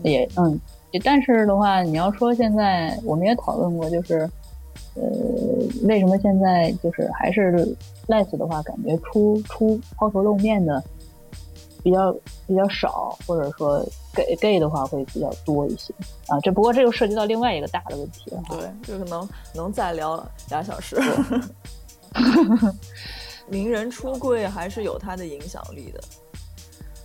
也嗯，但是的话，你要说现在，我们也讨论过，就是呃，为什么现在就是还是 less 的话，感觉出出抛头露面的。比较比较少，或者说 gay gay 的话会比较多一些啊。这不过这又涉及到另外一个大的问题了。对，就是能能再聊俩小时。名人出柜还是有他的影响力的。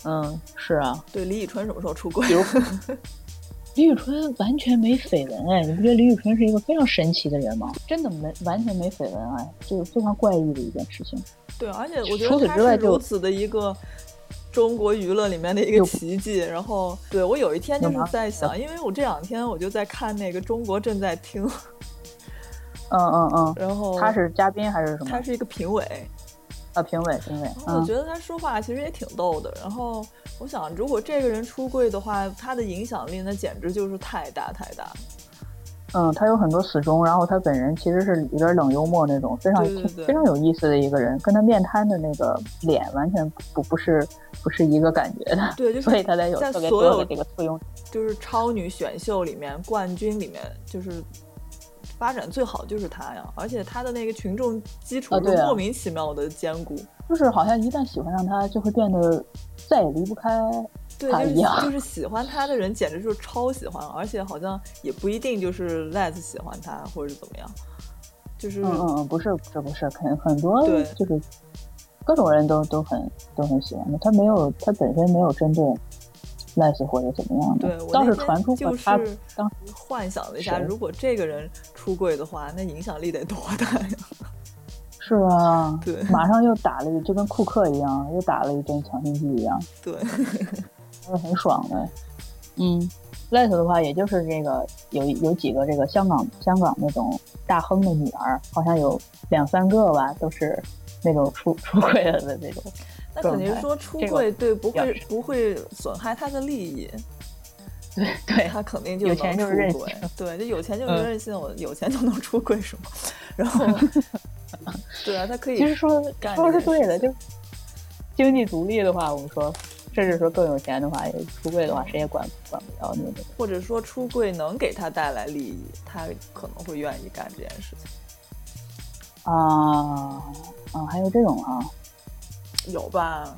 嗯，是啊。对，李宇春什么时候出轨？李宇春完全没绯闻哎，你不觉得李宇春是一个非常神奇的人吗？真的没完全没绯闻哎，就是非常怪异的一件事情。对，而且我觉得他是如此的一个。中国娱乐里面的一个奇迹，然后对我有一天就是在想，因为我这两天我就在看那个《中国正在听》，嗯嗯嗯，然后他是嘉宾还是什么？他是一个评委，啊，评委评委。我觉得他说话其实也挺逗的。然后我想，如果这个人出柜的话，他的影响力那简直就是太大太大。嗯，他有很多死忠，然后他本人其实是有点冷幽默那种，非常非常有意思的一个人，跟他面瘫的那个脸完全不不是不是一个感觉的。对，就是所以他才有特别多的这个簇拥。就是超女选秀里面冠军里面，就是发展最好就是他呀，而且他的那个群众基础是莫名其妙的坚固，就是好像一旦喜欢上他，就会变得再也离不开。对，就是就是喜欢他的人，简直就是超喜欢，而且好像也不一定就是 less 喜欢他，或者是怎么样，就是嗯嗯嗯，不是，这不是，很很多，对，就是各种人都都很都很喜欢他，他没有，他本身没有针对 less 或者怎么样的，对，倒是传出过他当时幻想了一下，如果这个人出柜的话，那影响力得多大呀？是啊，对，马上又打了，就跟库克一样，又打了一针强心剂一样，对。还是很爽的，嗯，Les 的话，也就是这个有有几个这个香港香港那种大亨的女儿，好像有两三个吧，都是那种出出柜了的那种。那肯定说出柜对不会不会损害他的利益。对对，他肯定就有钱就是任性。对，就有钱就是任性，我有钱就能出轨是吗？然后，对啊，他可以。其实说说是对的，就经济独立的话，我们说，甚至说更有钱的话，也出柜的话，谁也管管不了你。或者说出柜能给他带来利益，他可能会愿意干这件事情。啊啊，还有这种啊？有吧？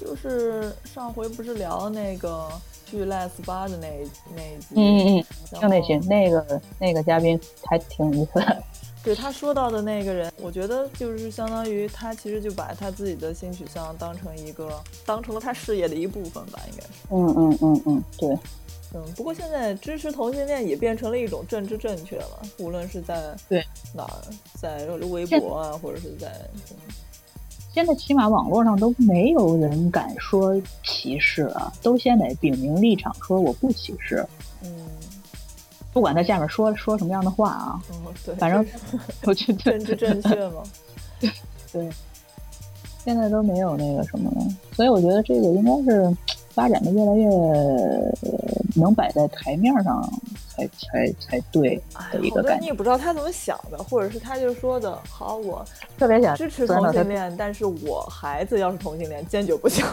就是上回不是聊那个。去 Les 八的那那一集，嗯嗯嗯，就那些那个那个嘉宾还挺有意思的。对他说到的那个人，我觉得就是相当于他其实就把他自己的性取向当成一个当成了他事业的一部分吧，应该是。嗯嗯嗯嗯，对。嗯，不过现在支持同性恋也变成了一种政治正确了，无论是在对哪儿，在微博啊，或者是在。现在起码网络上都没有人敢说歧视了，都先得表明立场，说我不歧视。嗯，不管他下面说说什么样的话啊，嗯，对，反正 我觉得政治正确嘛。对，现在都没有那个什么了，所以我觉得这个应该是发展的越来越能摆在台面上。才才才对的一个感觉，你也不知道他怎么想的，或者是他就说的好，我特别想支持同性恋，但是我孩子要是同性恋，坚决不行。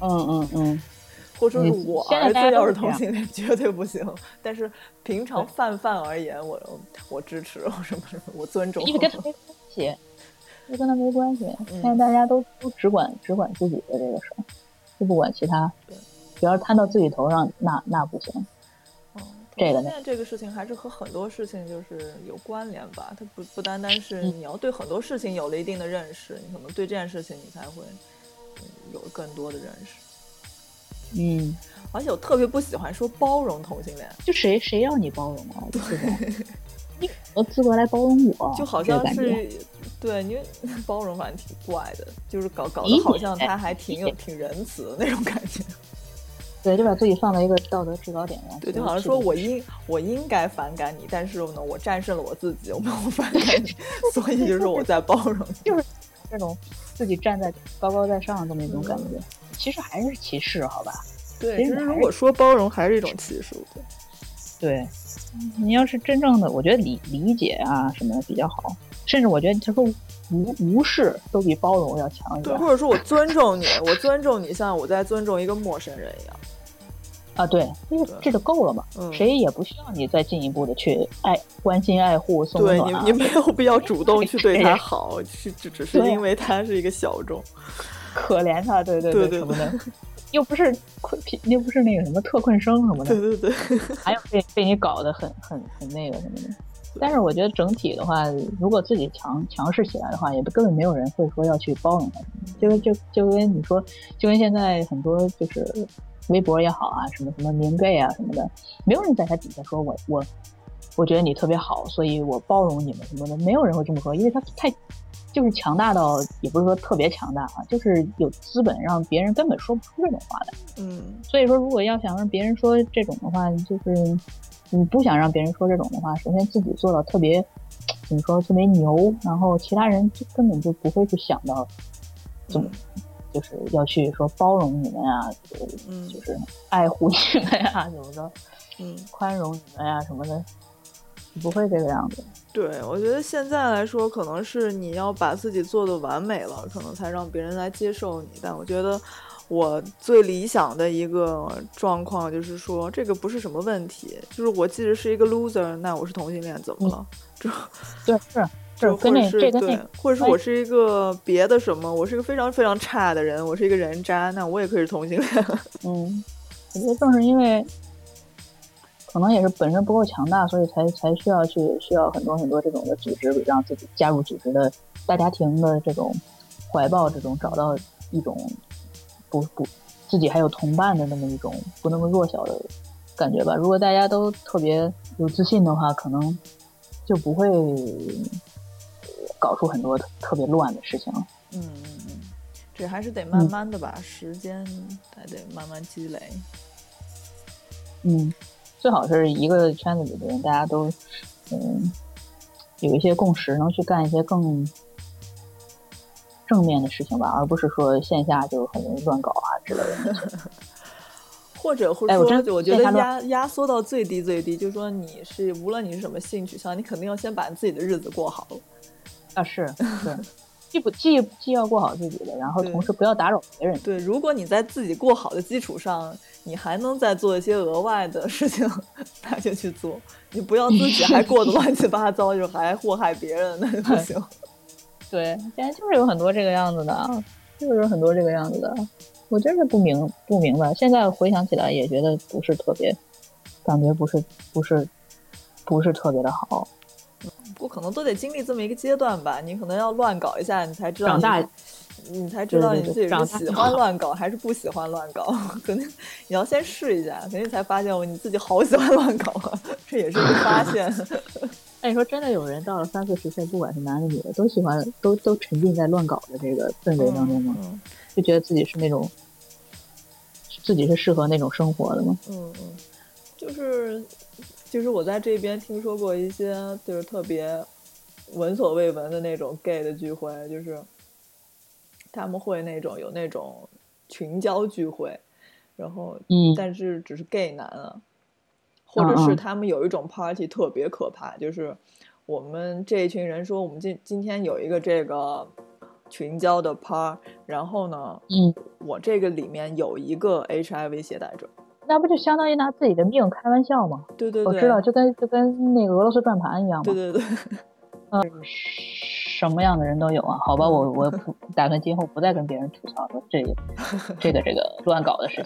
嗯嗯嗯，或者说是我儿子要是同性恋，绝对不行。但是平常泛泛而言，我我支持，我什么什么，我尊重。因为跟他没关系，跟他没关系。现在大家都都只管只管自己的这个事儿，就不管其他。只要摊到自己头上，那那不行。这个这个事情还是和很多事情就是有关联吧，它不不单单是你要对很多事情有了一定的认识，你可能对这件事情你才会有更多的认识。嗯，而且我特别不喜欢说包容同性恋，就谁谁要你包容啊？你有资格来包容我？就好像是对，因为 包容反正挺怪的，就是搞搞得好像他还挺有挺仁慈的那种感觉。对，就把自己放在一个道德制高点上。对，就好像说我应我应该反感你，但是呢，我战胜了我自己，我没有反感你，所以就是我在包容。就是这种自己站在高高在上的这么一种感觉，其实还是歧视，好吧？对，其实如果说包容还是一种歧视，对。你要是真正的，我觉得理理解啊什么的比较好，甚至我觉得他说无无视都比包容要强一点。对，或者说我 尊重你，我尊重你，像我在尊重一个陌生人一样。啊，对，因为这就够了嘛，嗯谁也不需要你再进一步的去爱、关心、爱护、送暖。对你，你没有必要主动去对他好，是只只是因为他是一个小众，可怜他，对对对什么的，又不是困，又不是那个什么特困生什么的，对对对，还有被被你搞得很很很那个什么的。但是我觉得整体的话，如果自己强强势起来的话，也根本没有人会说要去包容他。就跟就就跟你说，就跟现在很多就是。微博也好啊，什么什么名 gay 啊什么的，没有人在他底下说我我我觉得你特别好，所以我包容你们什么的，没有人会这么说，因为他太就是强大到也不是说特别强大啊，就是有资本让别人根本说不出这种话来。嗯，所以说如果要想让别人说这种的话，就是你不想让别人说这种的话，首先自己做到特别怎么说特别牛，然后其他人就根本就不会去想到怎么。就是要去说包容你们啊，嗯，就是爱护你们呀，怎么着，嗯，宽容你们呀什么的，不会这个样子。对，我觉得现在来说，可能是你要把自己做的完美了，可能才让别人来接受你。但我觉得我最理想的一个状况就是说，这个不是什么问题，就是我即使是一个 loser，那我是同性恋怎么了？就，对，是。就或者是对，或者是我是一个别的什么，我是一个非常非常差的人，我是一个人渣，那我也可以是同性恋。嗯，我觉得正是因为可能也是本身不够强大，所以才才需要去需要很多很多这种的组织，让自己加入组织的大家庭的这种怀抱，这种找到一种不不自己还有同伴的那么一种不那么弱小的感觉吧。如果大家都特别有自信的话，可能就不会。搞出很多特别乱的事情了。嗯嗯嗯，这还是得慢慢的吧，时间还得慢慢积累。嗯，最好是一个圈子里的人，大家都嗯有一些共识，能去干一些更正面的事情吧，而不是说线下就很容易乱搞啊之类的。或者或者说，我觉得压压缩到最低最低，就是说你是无论你是什么性取向，你肯定要先把自己的日子过好了。啊，是 是，既不既既要过好自己的，然后同时不要打扰别人。对，如果你在自己过好的基础上，你还能再做一些额外的事情，那就去做。你不要自己 还过得乱七八糟，就还祸害别人，那就不行。对，现在就是有很多这个样子的，就是有很多这个样子的。我真是不明不明白，现在回想起来也觉得不是特别，感觉不是不是不是特别的好。不可能都得经历这么一个阶段吧？你可能要乱搞一下，你才知道长大，你才知道你自己是喜欢乱搞还是不喜欢乱搞。肯定你要先试一下，肯定才发现我你自己好喜欢乱搞啊！这也是一个发现。那你说真的，有人到了三四十岁，不管是男的女的，都喜欢都都沉浸在乱搞的这个氛围当中吗？就觉得自己是那种，自己是适合那种生活的吗？嗯嗯，就是，就是我在这边听说过一些，就是特别闻所未闻的那种 gay 的聚会，就是他们会那种有那种群交聚会，然后，嗯，但是只是 gay 男啊，或者是他们有一种 party 特别可怕，就是我们这一群人说，我们今今天有一个这个。群交的 par，然后呢？嗯，我这个里面有一个 HIV 携带者，那不就相当于拿自己的命开玩笑吗？对对对，我知道，就跟就跟那个俄罗斯转盘一样嘛。对对对，嗯。什么样的人都有啊？好吧，我我不打算今后不再跟别人吐槽说这个 这个这个乱搞的事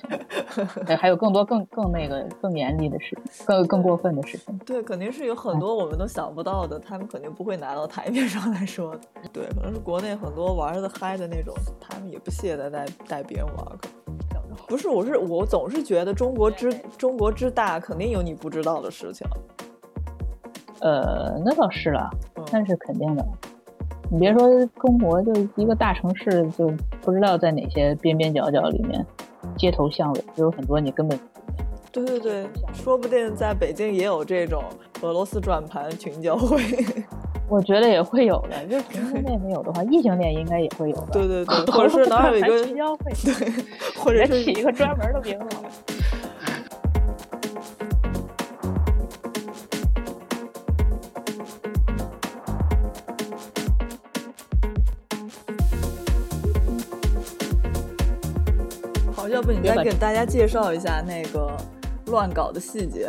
情，还有更多更更那个更严厉的事情，更更过分的事情。对，肯定是有很多我们都想不到的，他们肯定不会拿到台面上来说的。对，可能是国内很多玩的嗨的那种，他们也不屑的带带别人玩。不是，我是我总是觉得中国之中国之大，肯定有你不知道的事情。呃，那倒是了，那是肯定的。你别说中国，就一个大城市，就不知道在哪些边边角角里面，街头巷尾，就有很多你根本。对对对，说不定在北京也有这种俄罗斯转盘群交会。我觉得也会有的，就同性恋没有的话，异性恋应该也会有的。对对对，或者是哪有一个 群交会？对，或者起一个专门的名字。不你再给大家介绍一下那个乱搞的细节？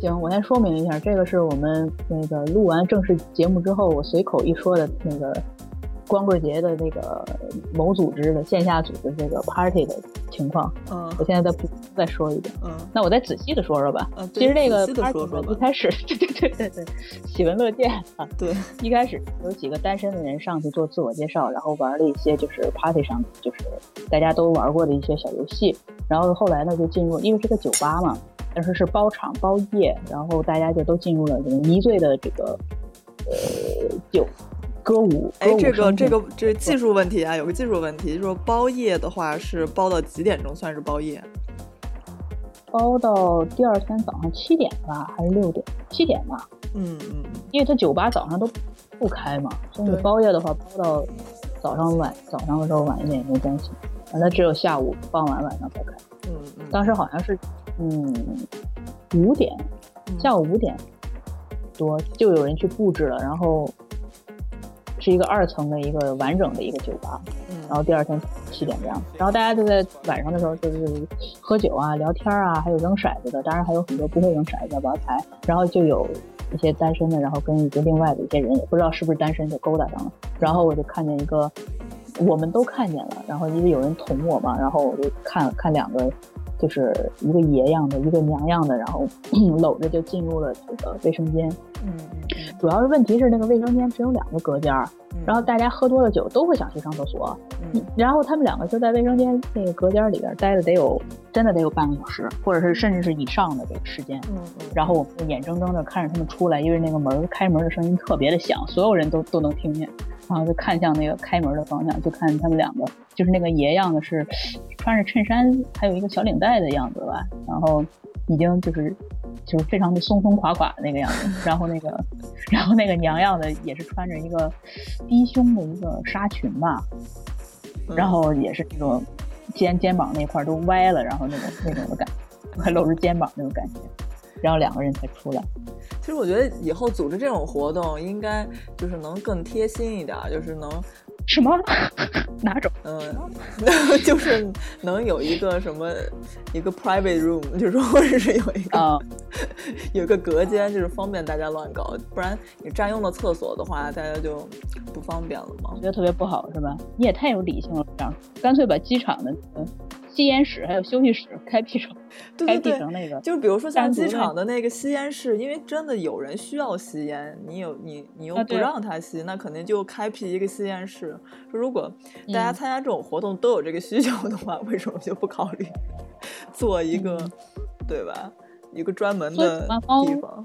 行，我先说明一下，这个是我们那个录完正式节目之后，我随口一说的那个。光棍节的那个某组织的线下组织这个 party 的情况，嗯，我现在再再说一遍，嗯，那我再仔细的说说吧。嗯，其实这个 party 一开始，对对对对对，喜闻乐见啊。对，一开始有几个单身的人上去做自我介绍，然后玩了一些就是 party 上就是大家都玩过的一些小游戏，然后后来呢就进入，因为是个酒吧嘛，但是是包场包夜，然后大家就都进入了这个迷醉的这个呃酒。歌舞，哎，这个这个这个技术问题啊，有个技术问题，就是说包夜的话是包到几点钟算是包夜？包到第二天早上七点吧，还是六点？七点吧。嗯嗯，因为他酒吧早上都不开嘛，所以你包夜的话包到早上晚早上的时候晚一点也没关系，完了只有下午傍晚晚上才开。嗯嗯，当时好像是嗯五点，下午五点多就有人去布置了，然后。是一个二层的一个完整的一个酒吧，然后第二天七点这样，然后大家就在晚上的时候就是喝酒啊、聊天啊，还有扔骰子的，当然还有很多不会扔骰子、玩牌，然后就有一些单身的，然后跟一个另外的一些人，也不知道是不是单身就勾搭上了，然后我就看见一个，我们都看见了，然后因为有人捅我嘛，然后我就看看两个。就是一个爷样的，一个娘样的，然后 搂着就进入了这个卫生间。嗯，主要是问题是那个卫生间只有两个隔间儿，然后大家喝多了酒都会想去上厕所。嗯，然后他们两个就在卫生间那个隔间里边待了得有真的得有半个小时，或者是甚至是以上的这个时间。嗯然后我们眼睁睁的看着他们出来，因为那个门开门的声音特别的响，所有人都都能听见。然后就看向那个开门的方向，就看他们两个，就是那个爷样的是穿着衬衫，还有一个小领带的样子吧。然后已经就是就是非常的松松垮垮的那个样子。然后那个然后那个娘样的也是穿着一个低胸的一个纱裙吧，然后也是那种肩肩膀那块都歪了，然后那种那种的感觉，还 露着肩膀那种感觉。然后两个人才出来。其实我觉得以后组织这种活动，应该就是能更贴心一点，就是能什么 哪种？嗯，就是能有一个什么一个 private room，就是或者是有一个有个隔间，就是方便大家乱搞。不然你占用了厕所的话，大家就不方便了嘛。觉得特别不好是吧？你也太有理性了，这样干脆把机场的嗯。吸烟室还有休息室开辟成，开辟成那个，就比如说像机场的那个吸烟室，因为真的有人需要吸烟，你有你你又不让他吸，那肯定就开辟一个吸烟室。说如果大家参加这种活动都有这个需求的话，为什么就不考虑 做一个，对吧？一个专门的地方。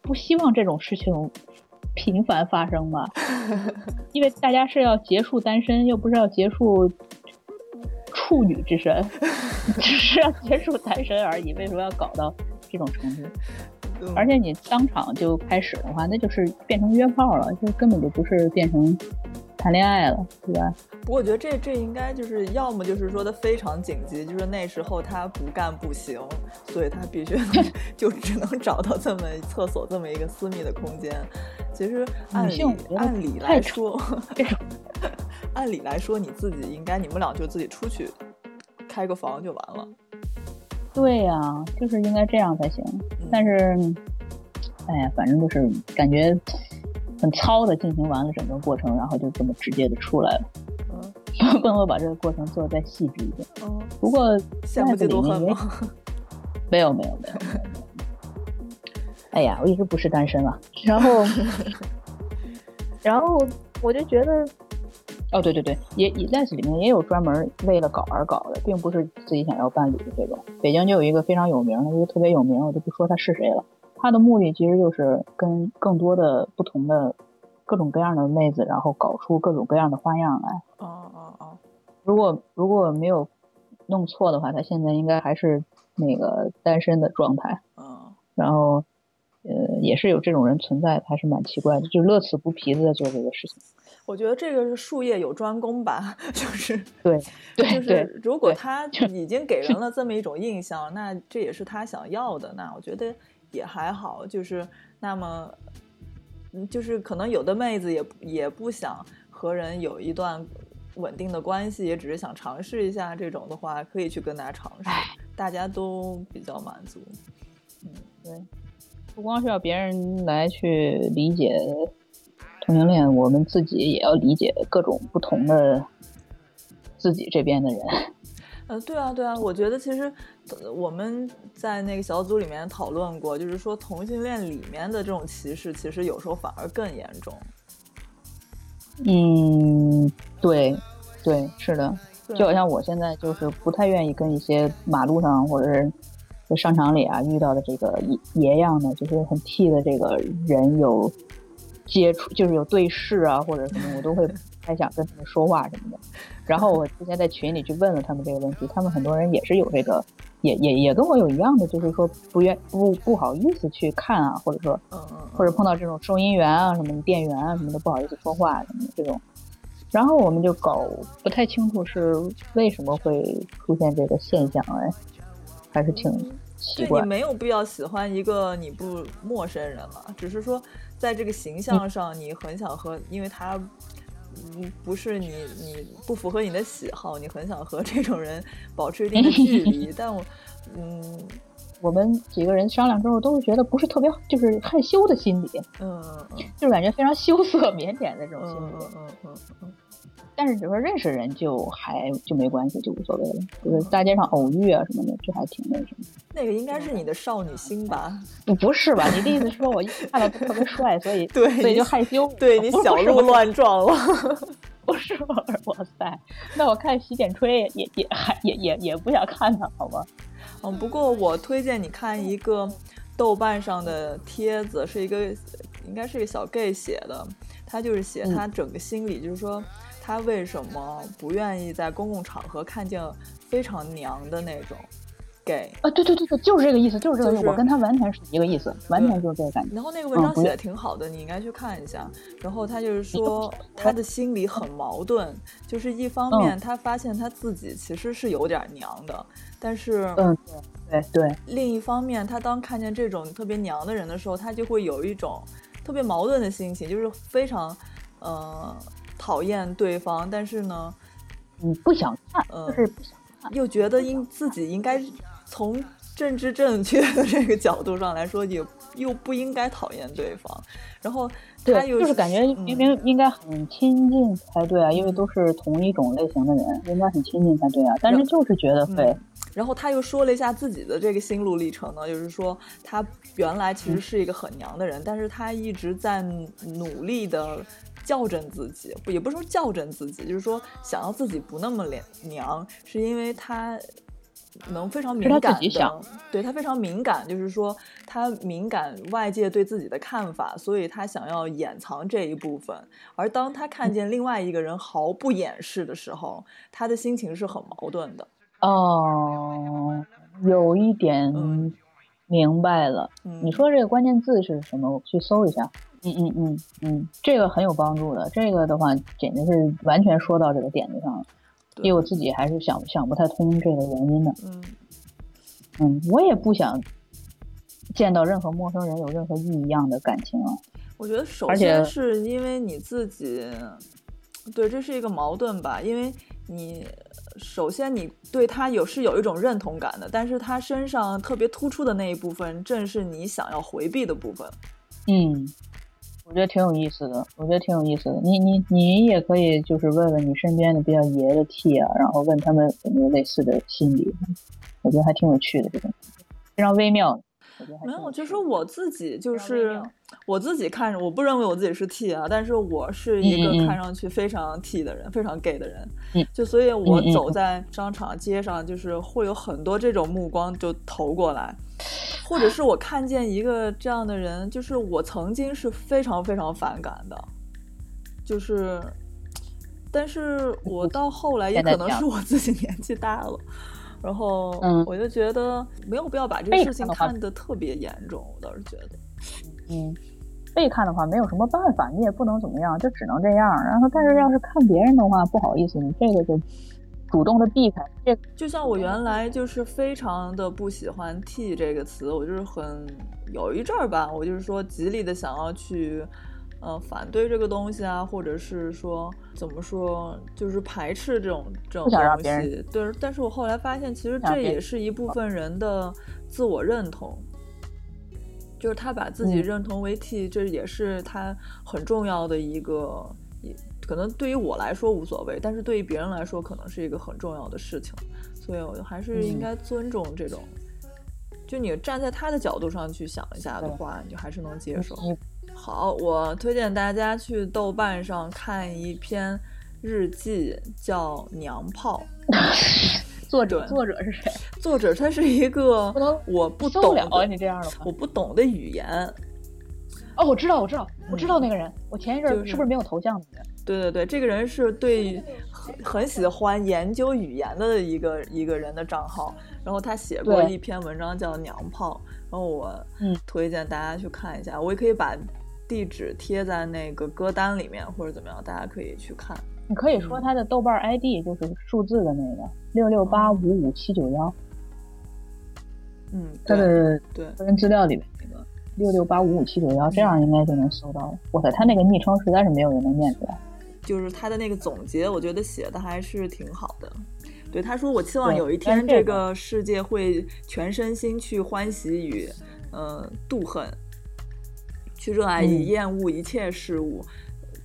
不希望这种事情频繁发生吧？因为大家是要结束单身，又不是要结束。处女之身，只是要结束单身而已。为什么要搞到这种程度？而且你当场就开始的话，那就是变成约炮了，就根本就不是变成谈恋爱了，对吧？不过我觉得这这应该就是要么就是说的非常紧急，就是那时候他不干不行，所以他必须就只能找到这么厕所这么一个私密的空间。其实按理 按理来说。按理来说，你自己应该，你们俩就自己出去开个房就完了。对呀，就是应该这样才行。但是，哎呀，反正就是感觉很糙的进行完了整个过程，然后就这么直接的出来了。嗯，不能把这个过程做的再细致一点。嗯，不过羡慕嫉妒恨吗？没有没有没有。哎呀，我一直不是单身了。然后，然后我就觉得。哦，对对对，也也 Les 里面也有专门为了搞而搞的，并不是自己想要伴侣的这种。北京就有一个非常有名的，一个特别有名，我就不说他是谁了。他的目的其实就是跟更多的不同的各种各样的妹子，然后搞出各种各样的花样来。哦哦哦！如果如果没有弄错的话，他现在应该还是那个单身的状态。嗯。然后，呃，也是有这种人存在，还是蛮奇怪的，就乐此不疲的在做这个事情。我觉得这个是术业有专攻吧，就是对，就是如果他已经给人了这么一种印象，那这也是他想要的，那我觉得也还好。就是那么，嗯，就是可能有的妹子也也不想和人有一段稳定的关系，也只是想尝试一下这种的话，可以去跟大家尝试，大家都比较满足。嗯，对，不光是要别人来去理解。同性恋，我们自己也要理解各种不同的自己这边的人。呃，对啊，对啊，我觉得其实我们在那个小组里面讨论过，就是说同性恋里面的这种歧视，其实有时候反而更严重。嗯，对，对，是的，就好像我现在就是不太愿意跟一些马路上或者是在商场里啊遇到的这个爷爷样的，就是很 T 的这个人有。接触就是有对视啊，或者什么，我都会还想跟他们说话什么的。然后我之前在群里去问了他们这个问题，他们很多人也是有这个，也也也跟我有一样的，就是说不愿不不好意思去看啊，或者说，或者碰到这种收银员啊、什么店员啊什么的不好意思说话什么的这种。然后我们就搞不太清楚是为什么会出现这个现象哎，还是挺奇怪。你没有必要喜欢一个你不陌生人嘛，只是说。在这个形象上，你很想和，因为他，嗯，不是你，你不符合你的喜好，你很想和这种人保持一定的距离。但我，嗯，我们几个人商量之后，都是觉得不是特别，就是害羞的心理，嗯，就是感觉非常羞涩腼腆的这种心理，嗯嗯嗯嗯。但是，比如说认识人就还就没关系，就无所谓了。就是大街上偶遇啊什么的，这还挺那什么。那个应该是你的少女心吧？不不是吧？你的意思是说我一看到特别帅，所以 对，所以就害羞？对你小鹿乱撞了？不是吧？哇塞！那我看洗剪吹也也还也也也不想看他，好吗？嗯，不过我推荐你看一个豆瓣上的帖子，是一个应该是一个小 gay 写的，他就是写他整个心理，就是说。他为什么不愿意在公共场合看见非常娘的那种？gay 啊，对对对对，就是这个意思，就是这个意思。我跟他完全是一个意思，完全就是这个感觉。然后那个文章写的挺好的，你应该去看一下。然后他就是说，他的心里很矛盾，就是一方面他发现他自己其实是有点娘的，但是嗯，对对对。另一方面，他当看见这种特别娘的人的时候，他就会有一种特别矛盾的心情，就是非常呃讨厌对方，但是呢，你不想看，就是不想看，又觉得应自己应该。从政治正确的这个角度上来说，也又不应该讨厌对方。然后他又就是感觉明明应该很亲近才对啊，因为都是同一种类型的人，应该很亲近才对啊。但是就是觉得会。然后他又说了一下自己的这个心路历程呢，就是说他原来其实是一个很娘的人，但是他一直在努力的校正自己，也不是说校正自己，就是说想要自己不那么娘，是因为他。能非常敏感的，对他非常敏感，就是说他敏感外界对自己的看法，所以他想要掩藏这一部分。而当他看见另外一个人毫不掩饰的时候，他的心情是很矛盾的。哦，有一点明白了。你说这个关键字是什么？我去搜一下。嗯嗯嗯嗯，这个很有帮助的。这个的话，简直是完全说到这个点子上了。因为我自己还是想想不太通这个原因的，嗯嗯，我也不想见到任何陌生人有任何异样的感情啊。我觉得首先是因为你自己，对，这是一个矛盾吧？因为你首先你对他有是有一种认同感的，但是他身上特别突出的那一部分，正是你想要回避的部分。嗯。我觉得挺有意思的，我觉得挺有意思的。你你你也可以就是问问你身边的比较爷的 T 啊，然后问他们有没有类似的心理，我觉得还挺有趣的，这种非常微妙。没有，就是我自己，就是我自己看着，我不认为我自己是 T 啊，但是我是一个看上去非常 T 的人，非常 gay 的人。就所以，我走在商场街上，就是会有很多这种目光就投过来，或者是我看见一个这样的人，就是我曾经是非常非常反感的，就是，但是我到后来也可能是我自己 年纪大了。然后，我就觉得没有必要把这个事情看得特别严重。我倒是觉得，嗯，被看的话没有什么办法，你也不能怎么样，就只能这样。然后，但是要是看别人的话，不好意思，你这个就主动的避开。这就像我原来就是非常的不喜欢 “T” 这个词，我就是很有一阵儿吧，我就是说极力的想要去。呃，反对这个东西啊，或者是说怎么说，就是排斥这种这种东西。对，但是我后来发现，其实这也是一部分人的自我认同，就是他把自己认同为 T，这也是他很重要的一个。可能对于我来说无所谓，但是对于别人来说，可能是一个很重要的事情。所以，我还是应该尊重这种。就你站在他的角度上去想一下的话，你就还是能接受。好，我推荐大家去豆瓣上看一篇日记，叫《娘炮 》。作者作者是谁？作者他是一个我不懂了你这样的我不懂的语言。哦，我知道，我知道，我知道那个人。我前一阵是不是没有头像？对对对，这个人是对很很喜欢研究语言的一个一个人的账号。然后他写过一篇文章叫《娘炮》，然后我推荐大家去看一下。我也可以把。地址贴在那个歌单里面，或者怎么样，大家可以去看。你可以说他的豆瓣 ID 就是数字的那个六六八五五七九幺。嗯，他的对个人资料里面那个六六八五五七九幺，这样应该就能搜到了。哇塞，他那个昵称实在是没有人能念出来。就是他的那个总结，我觉得写的还是挺好的。对，他说：“我期望有一天这个世界会全身心去欢喜与呃妒恨。”去热爱与厌恶一切事物，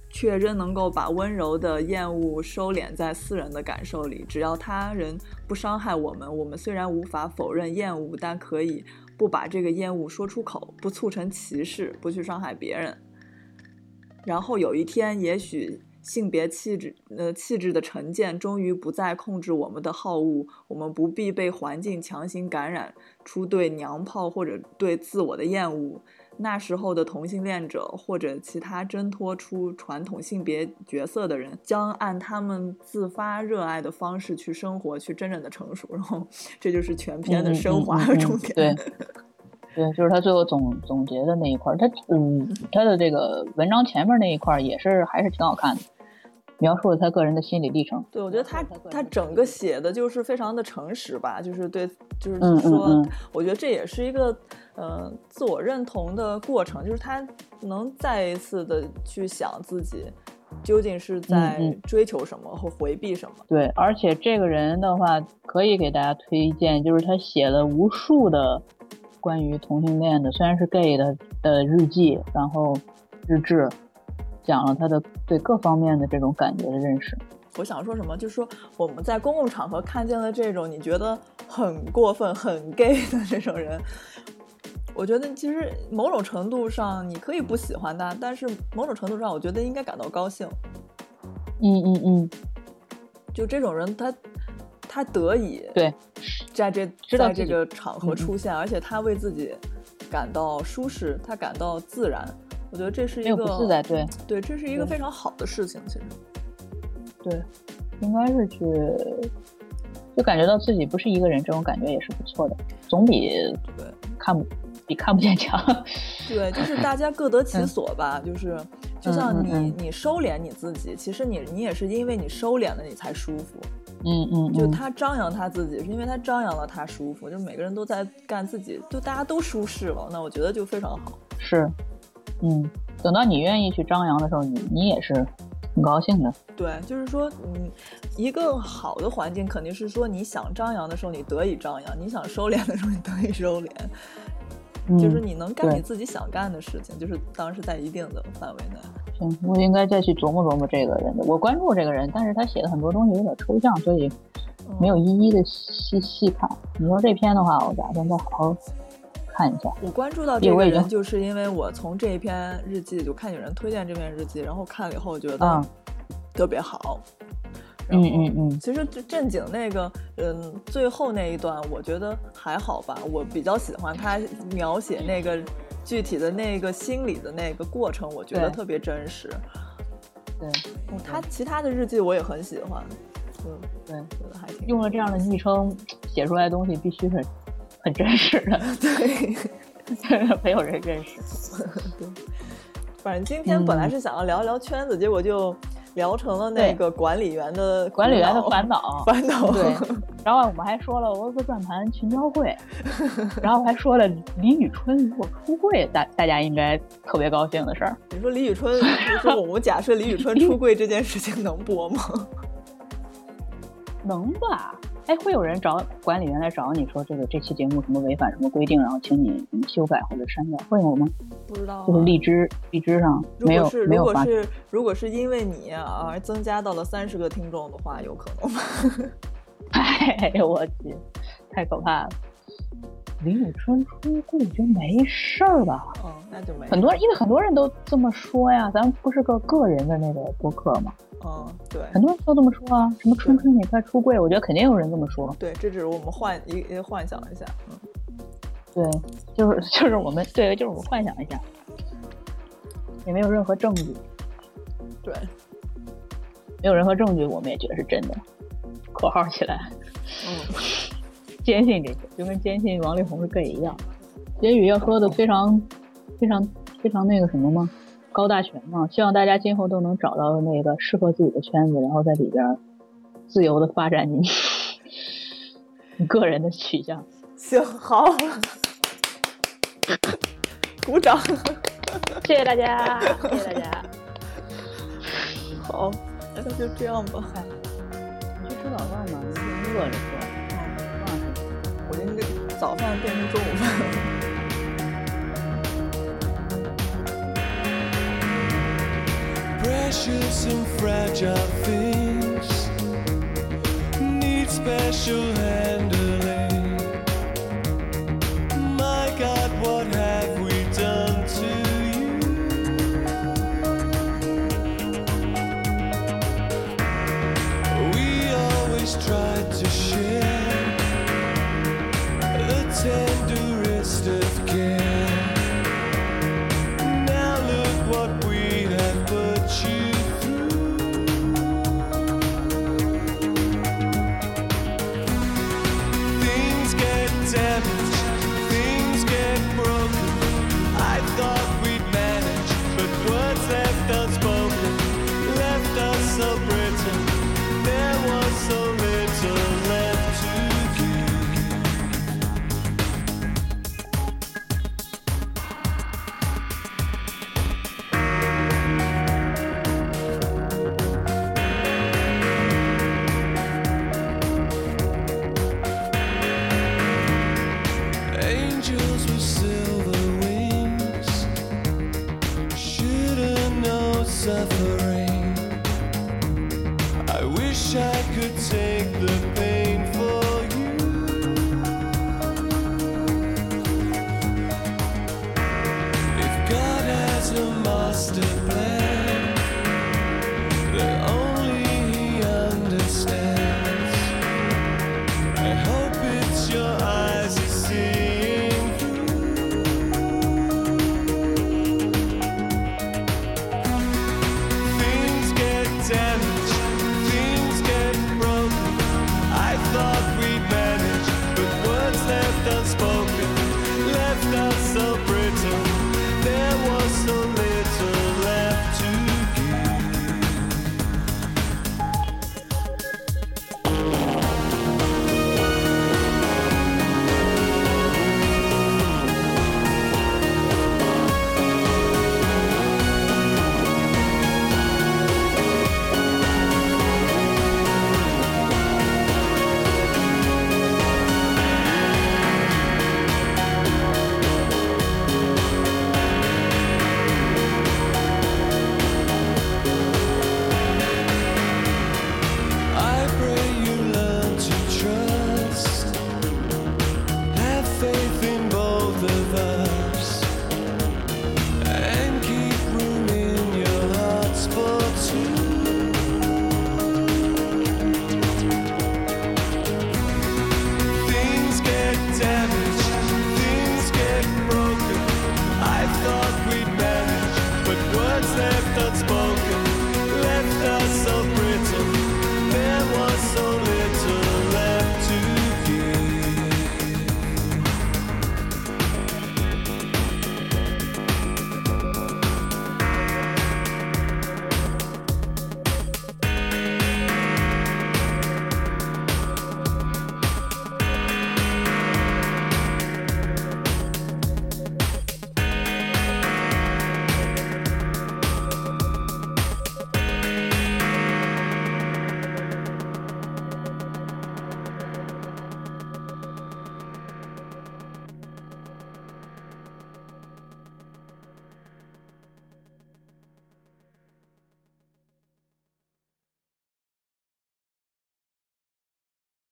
却仍能够把温柔的厌恶收敛在私人的感受里。只要他人不伤害我们，我们虽然无法否认厌恶，但可以不把这个厌恶说出口，不促成歧视，不去伤害别人。然后有一天，也许性别气质呃气质的成见终于不再控制我们的好恶，我们不必被环境强行感染出对娘炮或者对自我的厌恶。那时候的同性恋者或者其他挣脱出传统性别角色的人，将按他们自发热爱的方式去生活，去真正的成熟。然后，这就是全篇的升华和重点。对，对，就是他最后总总结的那一块儿。他嗯，他的这个文章前面那一块儿也是还是挺好看的。描述了他个人的心理历程。对，我觉得他他整个写的就是非常的诚实吧，就是对，就是说，我觉得这也是一个呃自我认同的过程，就是他能再一次的去想自己究竟是在追求什么或回避什么。对，而且这个人的话可以给大家推荐，就是他写了无数的关于同性恋的，虽然是 gay 的的日记，然后日志。讲了他的对各方面的这种感觉的认识。我想说什么，就是说我们在公共场合看见了这种你觉得很过分、很 gay 的这种人，我觉得其实某种程度上你可以不喜欢他，但是某种程度上我觉得应该感到高兴。嗯嗯嗯，就这种人，他他得以对在这在这个场合出现，而且他为自己感到舒适，他感到自然。我觉得这是一个不自在，对对，这是一个非常好的事情。其实，对，应该是去，就感觉到自己不是一个人，这种感觉也是不错的，总比对看不比看不见强。对，就是大家各得其所吧。就是就像你你收敛你自己，其实你你也是因为你收敛了，你才舒服。嗯嗯，就他张扬他自己，是因为他张扬了，他舒服。就每个人都在干自己，就大家都舒适了，那我觉得就非常好。是。嗯，等到你愿意去张扬的时候，你你也是很高兴的。对，就是说，嗯，一个好的环境肯定是说，你想张扬的时候你得以张扬，你想收敛的时候你得以收敛，就是你能干你自己想干的事情，就是当时在一定的范围内。行，我应该再去琢磨琢磨这个人。我关注这个人，但是他写的很多东西有点抽象，所以没有一一的细细看。你说这篇的话，我打算再好好。看一下，我关注到这个人，就是因为我从这一篇日记就看有人推荐这篇日记，然后看了以后觉得特别好。嗯嗯嗯嗯。其实正经那个，嗯，最后那一段我觉得还好吧，我比较喜欢他描写那个具体的那个心理的那个过程，我觉得特别真实。对，他其他的日记我也很喜欢。嗯，对，觉得还挺用了这样的昵称写出来的东西必须是。很真实的，对，没有人认识。对，反正今天本来是想要聊一聊圈子，结果就聊成了那个管理员的管理员的烦恼，烦恼。对，然后我们还说了俄罗斯转盘群交会，然后还说了李宇春如果出柜，大大家应该特别高兴的事儿。你说李宇春，就是我们假设李宇春出柜这件事情能播吗？能吧。哎，会有人找管理员来找你说这个这期节目什么违反什么规定，然后请你修改或者删掉，会有吗？不知道，就是荔枝荔枝上没有没有如果是如果是因为你而增加到了三十个听众的话，有可能吗？哎呦我去，太可怕了！李宇春出柜就没事儿吧？嗯，那就没很多，因为很多人都这么说呀。咱不是个个人的那个播客吗？嗯，对，很多人都这么说啊，什么春春你快出柜，我觉得肯定有人这么说。对，这只是我们幻一一幻想一下，嗯，对，就是 就是我们对，就是我们幻想一下，也没有任何证据，对，没有任何证据，我们也觉得是真的。括号起来，嗯，坚信这些，就跟坚信王力宏是 gay 一样。结语要说的非常非常非常那个什么吗？高大全嘛，希望大家今后都能找到那个适合自己的圈子，然后在里边自由的发展你你个人的取向。行，好，鼓掌，谢谢大家，谢谢大家。好，那就这样吧。你去吃早饭吧？你饿着是吧？嗯，我今天早饭变成中午饭 precious and fragile things need special help.